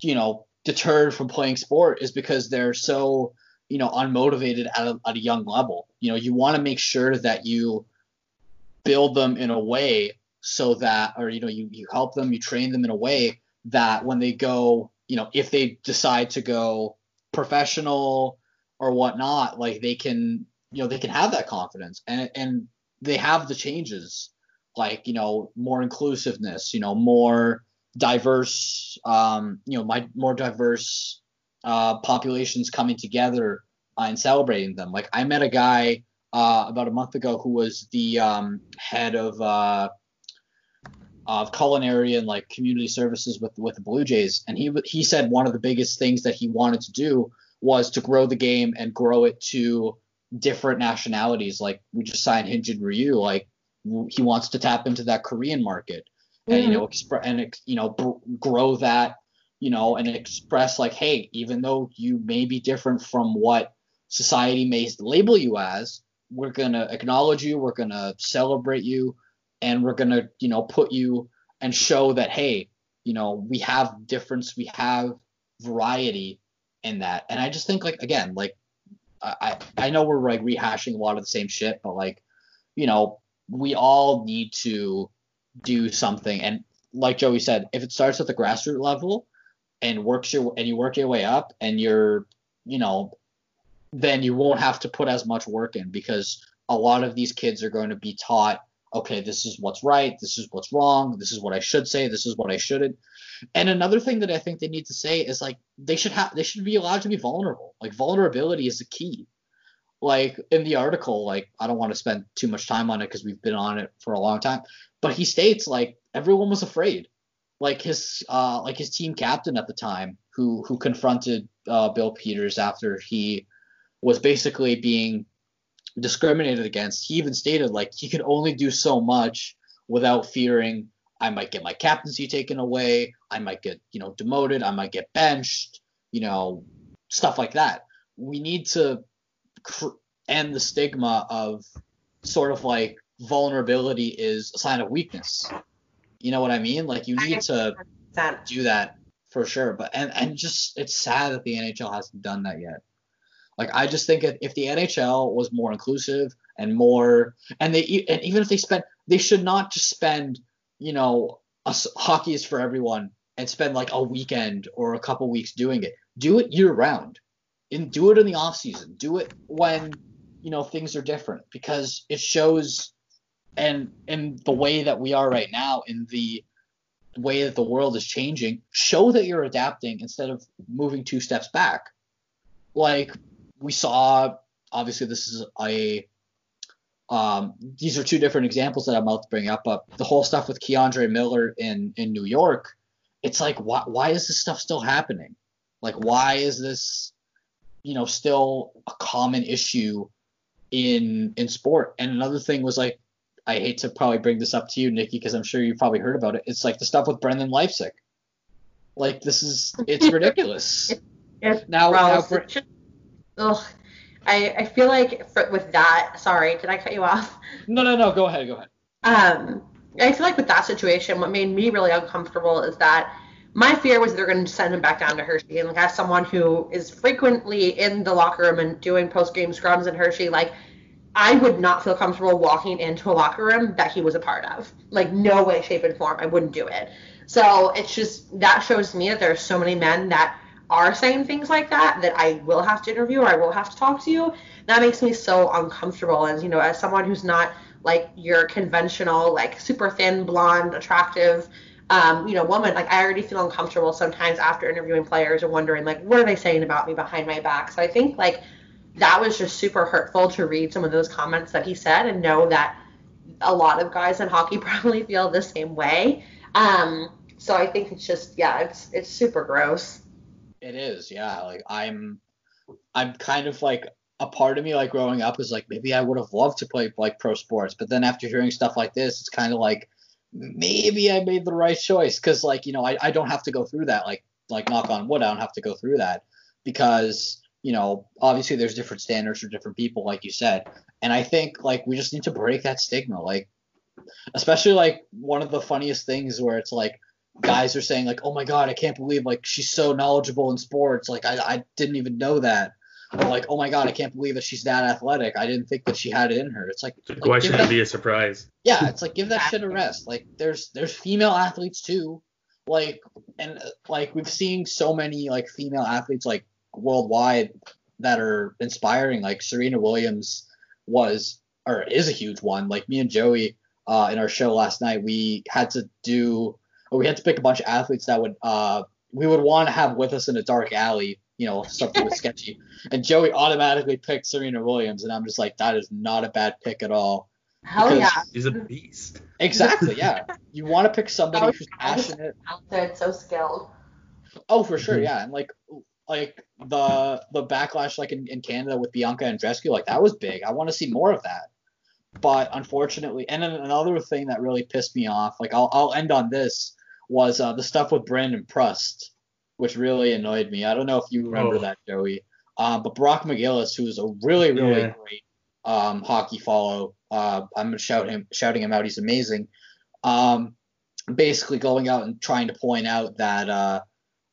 you know deterred from playing sport is because they're so you know unmotivated at a, at a young level. You know you want to make sure that you build them in a way so that or you know you, you help them you train them in a way that when they go you know if they decide to go professional or whatnot, like they can you know they can have that confidence and and they have the changes like you know more inclusiveness you know more diverse um you know my more diverse uh populations coming together uh, and celebrating them. Like i met a guy uh about a month ago who was the um head of uh of culinary and like community services with with the Blue Jays, and he he said one of the biggest things that he wanted to do was to grow the game and grow it to different nationalities. Like we just signed Hyunjin Ryu, like he wants to tap into that Korean market and mm-hmm. you know express and you know br- grow that you know and express like hey even though you may be different from what society may label you as we're going to acknowledge you we're going to celebrate you and we're going to you know put you and show that hey you know we have difference we have variety in that and i just think like again like i i know we're like rehashing a lot of the same shit but like you know we all need to do something and like joey said if it starts at the grassroots level and works your and you work your way up and you're you know then you won't have to put as much work in because a lot of these kids are going to be taught okay, this is what's right, this is what's wrong, this is what I should say, this is what I shouldn't. And another thing that I think they need to say is like they should have they should be allowed to be vulnerable. Like vulnerability is the key. Like in the article, like I don't want to spend too much time on it because we've been on it for a long time, but he states like everyone was afraid. Like his uh like his team captain at the time who who confronted uh, Bill Peters after he was basically being discriminated against. He even stated like he could only do so much without fearing I might get my captaincy taken away, I might get, you know, demoted, I might get benched, you know, stuff like that. We need to cr- end the stigma of sort of like vulnerability is a sign of weakness. You know what I mean? Like you need to do that for sure. But and and just it's sad that the NHL hasn't done that yet. Like I just think if the NHL was more inclusive and more, and they and even if they spend, they should not just spend, you know, a, hockey is for everyone and spend like a weekend or a couple weeks doing it. Do it year round, and do it in the off season. Do it when you know things are different because it shows, and in the way that we are right now in the way that the world is changing, show that you're adapting instead of moving two steps back. Like we saw obviously this is a um, these are two different examples that I'm about to bring up, but the whole stuff with K'Andre Miller in in New York, it's like why why is this stuff still happening? Like why is this you know still a common issue in in sport? And another thing was like I hate to probably bring this up to you, Nikki, because I'm sure you've probably heard about it. It's like the stuff with Brendan Leipsic. Like this is it's ridiculous. it's now, now ugh, I, I feel like for, with that, sorry, did I cut you off? No, no, no, go ahead, go ahead. Um, I feel like with that situation, what made me really uncomfortable is that my fear was they're going to send him back down to Hershey. And like, as someone who is frequently in the locker room and doing post game scrums in Hershey, like, I would not feel comfortable walking into a locker room that he was a part of. Like, no way, shape, and form. I wouldn't do it. So it's just, that shows me that there are so many men that are saying things like that that I will have to interview or I will have to talk to you, that makes me so uncomfortable. And you know, as someone who's not like your conventional, like super thin, blonde, attractive, um, you know, woman, like I already feel uncomfortable sometimes after interviewing players or wondering like, what are they saying about me behind my back? So I think like that was just super hurtful to read some of those comments that he said and know that a lot of guys in hockey probably feel the same way. Um, so I think it's just yeah, it's it's super gross. It is, yeah. Like I'm, I'm kind of like a part of me, like growing up, is like maybe I would have loved to play like pro sports, but then after hearing stuff like this, it's kind of like maybe I made the right choice because like you know I, I don't have to go through that like like knock on wood I don't have to go through that because you know obviously there's different standards for different people like you said and I think like we just need to break that stigma like especially like one of the funniest things where it's like guys are saying like, "Oh my god, I can't believe like she's so knowledgeable in sports. Like I, I didn't even know that." Like, "Oh my god, I can't believe that she's that athletic. I didn't think that she had it in her." It's like, like why should it be a surprise? Yeah, it's like give that shit a rest. Like there's there's female athletes too. Like and like we've seen so many like female athletes like worldwide that are inspiring. Like Serena Williams was or is a huge one. Like me and Joey uh, in our show last night, we had to do or we had to pick a bunch of athletes that would uh, we would want to have with us in a dark alley, you know, something was sketchy. And Joey automatically picked Serena Williams, and I'm just like, that is not a bad pick at all. Hell yeah. He's a beast. Exactly, yeah. You want to pick somebody who's passionate. Out there, so skilled. Oh, for sure, Mhm. yeah. And like like the the backlash like in, in Canada with Bianca and Andreescu, like that was big. I want to see more of that. But unfortunately, and then another thing that really pissed me off, like I'll I'll end on this, was uh, the stuff with Brandon Prust, which really annoyed me. I don't know if you remember Oh. that, Joey. Um, but Brock McGillis, who's a really really Yeah. great um, hockey follow, uh, I'm shout him shouting him out. He's amazing. Um, basically going out and trying to point out that uh,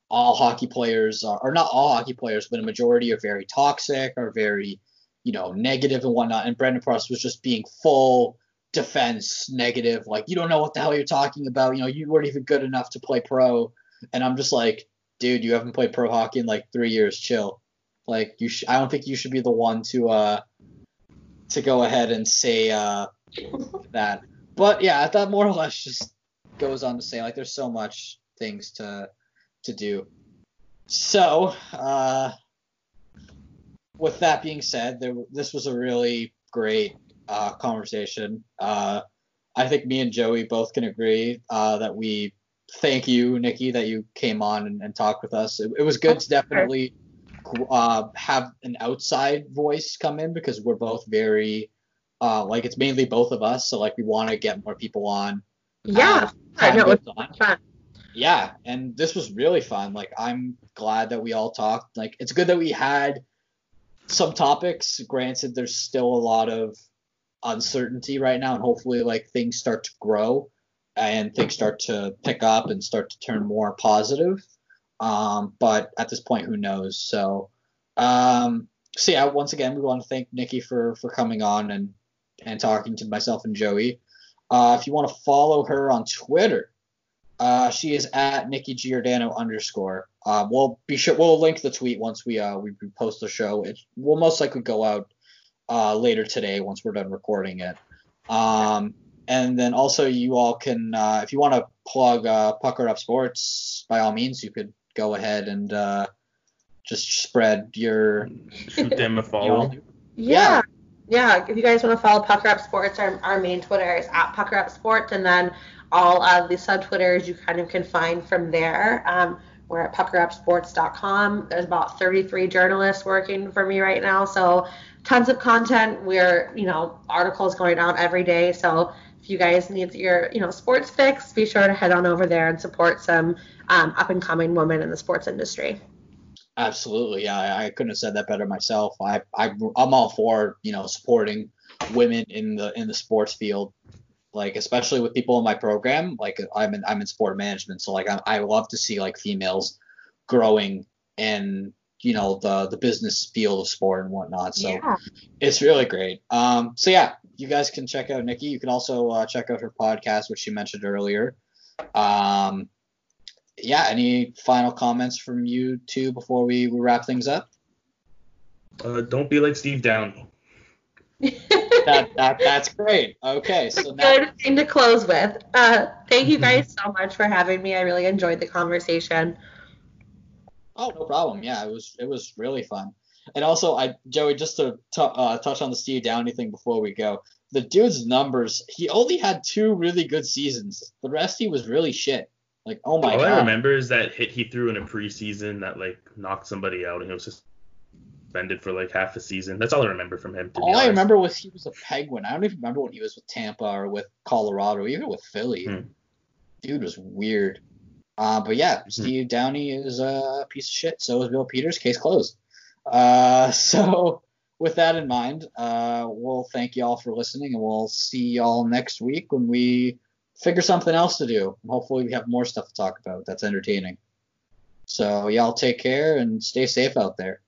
all hockey players are, or not all hockey players, but a majority are very toxic, are very, you know, negative and whatnot. And Brandon Prust was just being full defense negative, like you don't know what the hell you're talking about. You know, you weren't even good enough to play pro. And I'm just like, dude, you haven't played pro hockey in like three years. Chill. Like you, sh- I don't think you should be the one to uh to go ahead and say uh that. But yeah, that more or less just goes on to say like there's so much things to to do. So, uh, with that being said, there, this was a really great uh, conversation. Uh, I think me and Joey both can agree uh, that we thank you, Nikki, that you came on and, and talked with us. It, it was good to definitely uh, have an outside voice come in because we're both very uh, like it's mainly both of us, so like we want to get more people on. Yeah. I know. time It's on. fun. Yeah, and this was really fun. Like I'm glad that we all talked. Like it's good that we had some topics. Granted, there's still a lot of uncertainty right now, and hopefully, like things start to grow and things start to pick up and start to turn more positive. Um, but at this point, who knows? So, um, so yeah, once again, we want to thank Nikki for for coming on and and talking to myself and Joey. Uh, if you want to follow her on Twitter, uh, she is at Nikki Giordano underscore. Uh, we'll be sure we'll link the tweet once we uh we post the show. It will most likely go out uh later today once we're done recording it. Um, and then also you all can uh, if you want to plug uh, Pucker Up Sports, by all means you could go ahead and uh, just spread your. Shoot them a all follow. do. Yeah. Yeah. If you guys want to follow Pucker Up Sports, our, our main Twitter is at Pucker Up Sports, and then all of the sub Twitters you kind of can find from there. Um, we're at puckerupsports.com. There's about 33 journalists working for me right now, so tons of content. We're, you know, articles going out every day. So if you guys need your, you know, sports fix, be sure to head on over there and support some um, up and coming women in the sports industry. Absolutely, yeah. I, I couldn't have said that better myself. I, I I'm all for you know supporting women in the in the sports field, like especially with people in my program. Like I'm in I'm in sport management, so like I, I love to see like females growing in you know the the business field of sport and whatnot. So yeah. it's really great. Um, so yeah, you guys can check out Nikki. You can also uh, check out her podcast, which she mentioned earlier. Um, yeah, any final comments from you two before we, we wrap things up? Uh, don't be like Steve Down. That, that that's great. Okay, so now good thing to close with. Uh, thank you guys so much for having me. I really enjoyed the conversation. Oh no problem. Yeah, it was it was really fun. And also, I Joey, just to t- uh, touch on the Steve Downie thing before we go. The dude's numbers, he only had two really good seasons. The rest he was really shit. Like, oh my All god. I remember is that hit he threw in a preseason that like knocked somebody out and he was suspended for like half a season. That's all I remember from him. To be All I remember was he was a Penguin. I don't even remember when he was with Tampa or with Colorado, even with Philly. Hmm. Dude was weird. Uh, but yeah, Hmm. Steve Downie is a piece of shit. So is Bill Peters. Case closed. Uh, so with that in mind, uh, we'll thank you all for listening, and we'll see y'all next week when we figure something else to do. Hopefully, we have more stuff to talk about that's entertaining. So y'all take care and stay safe out there.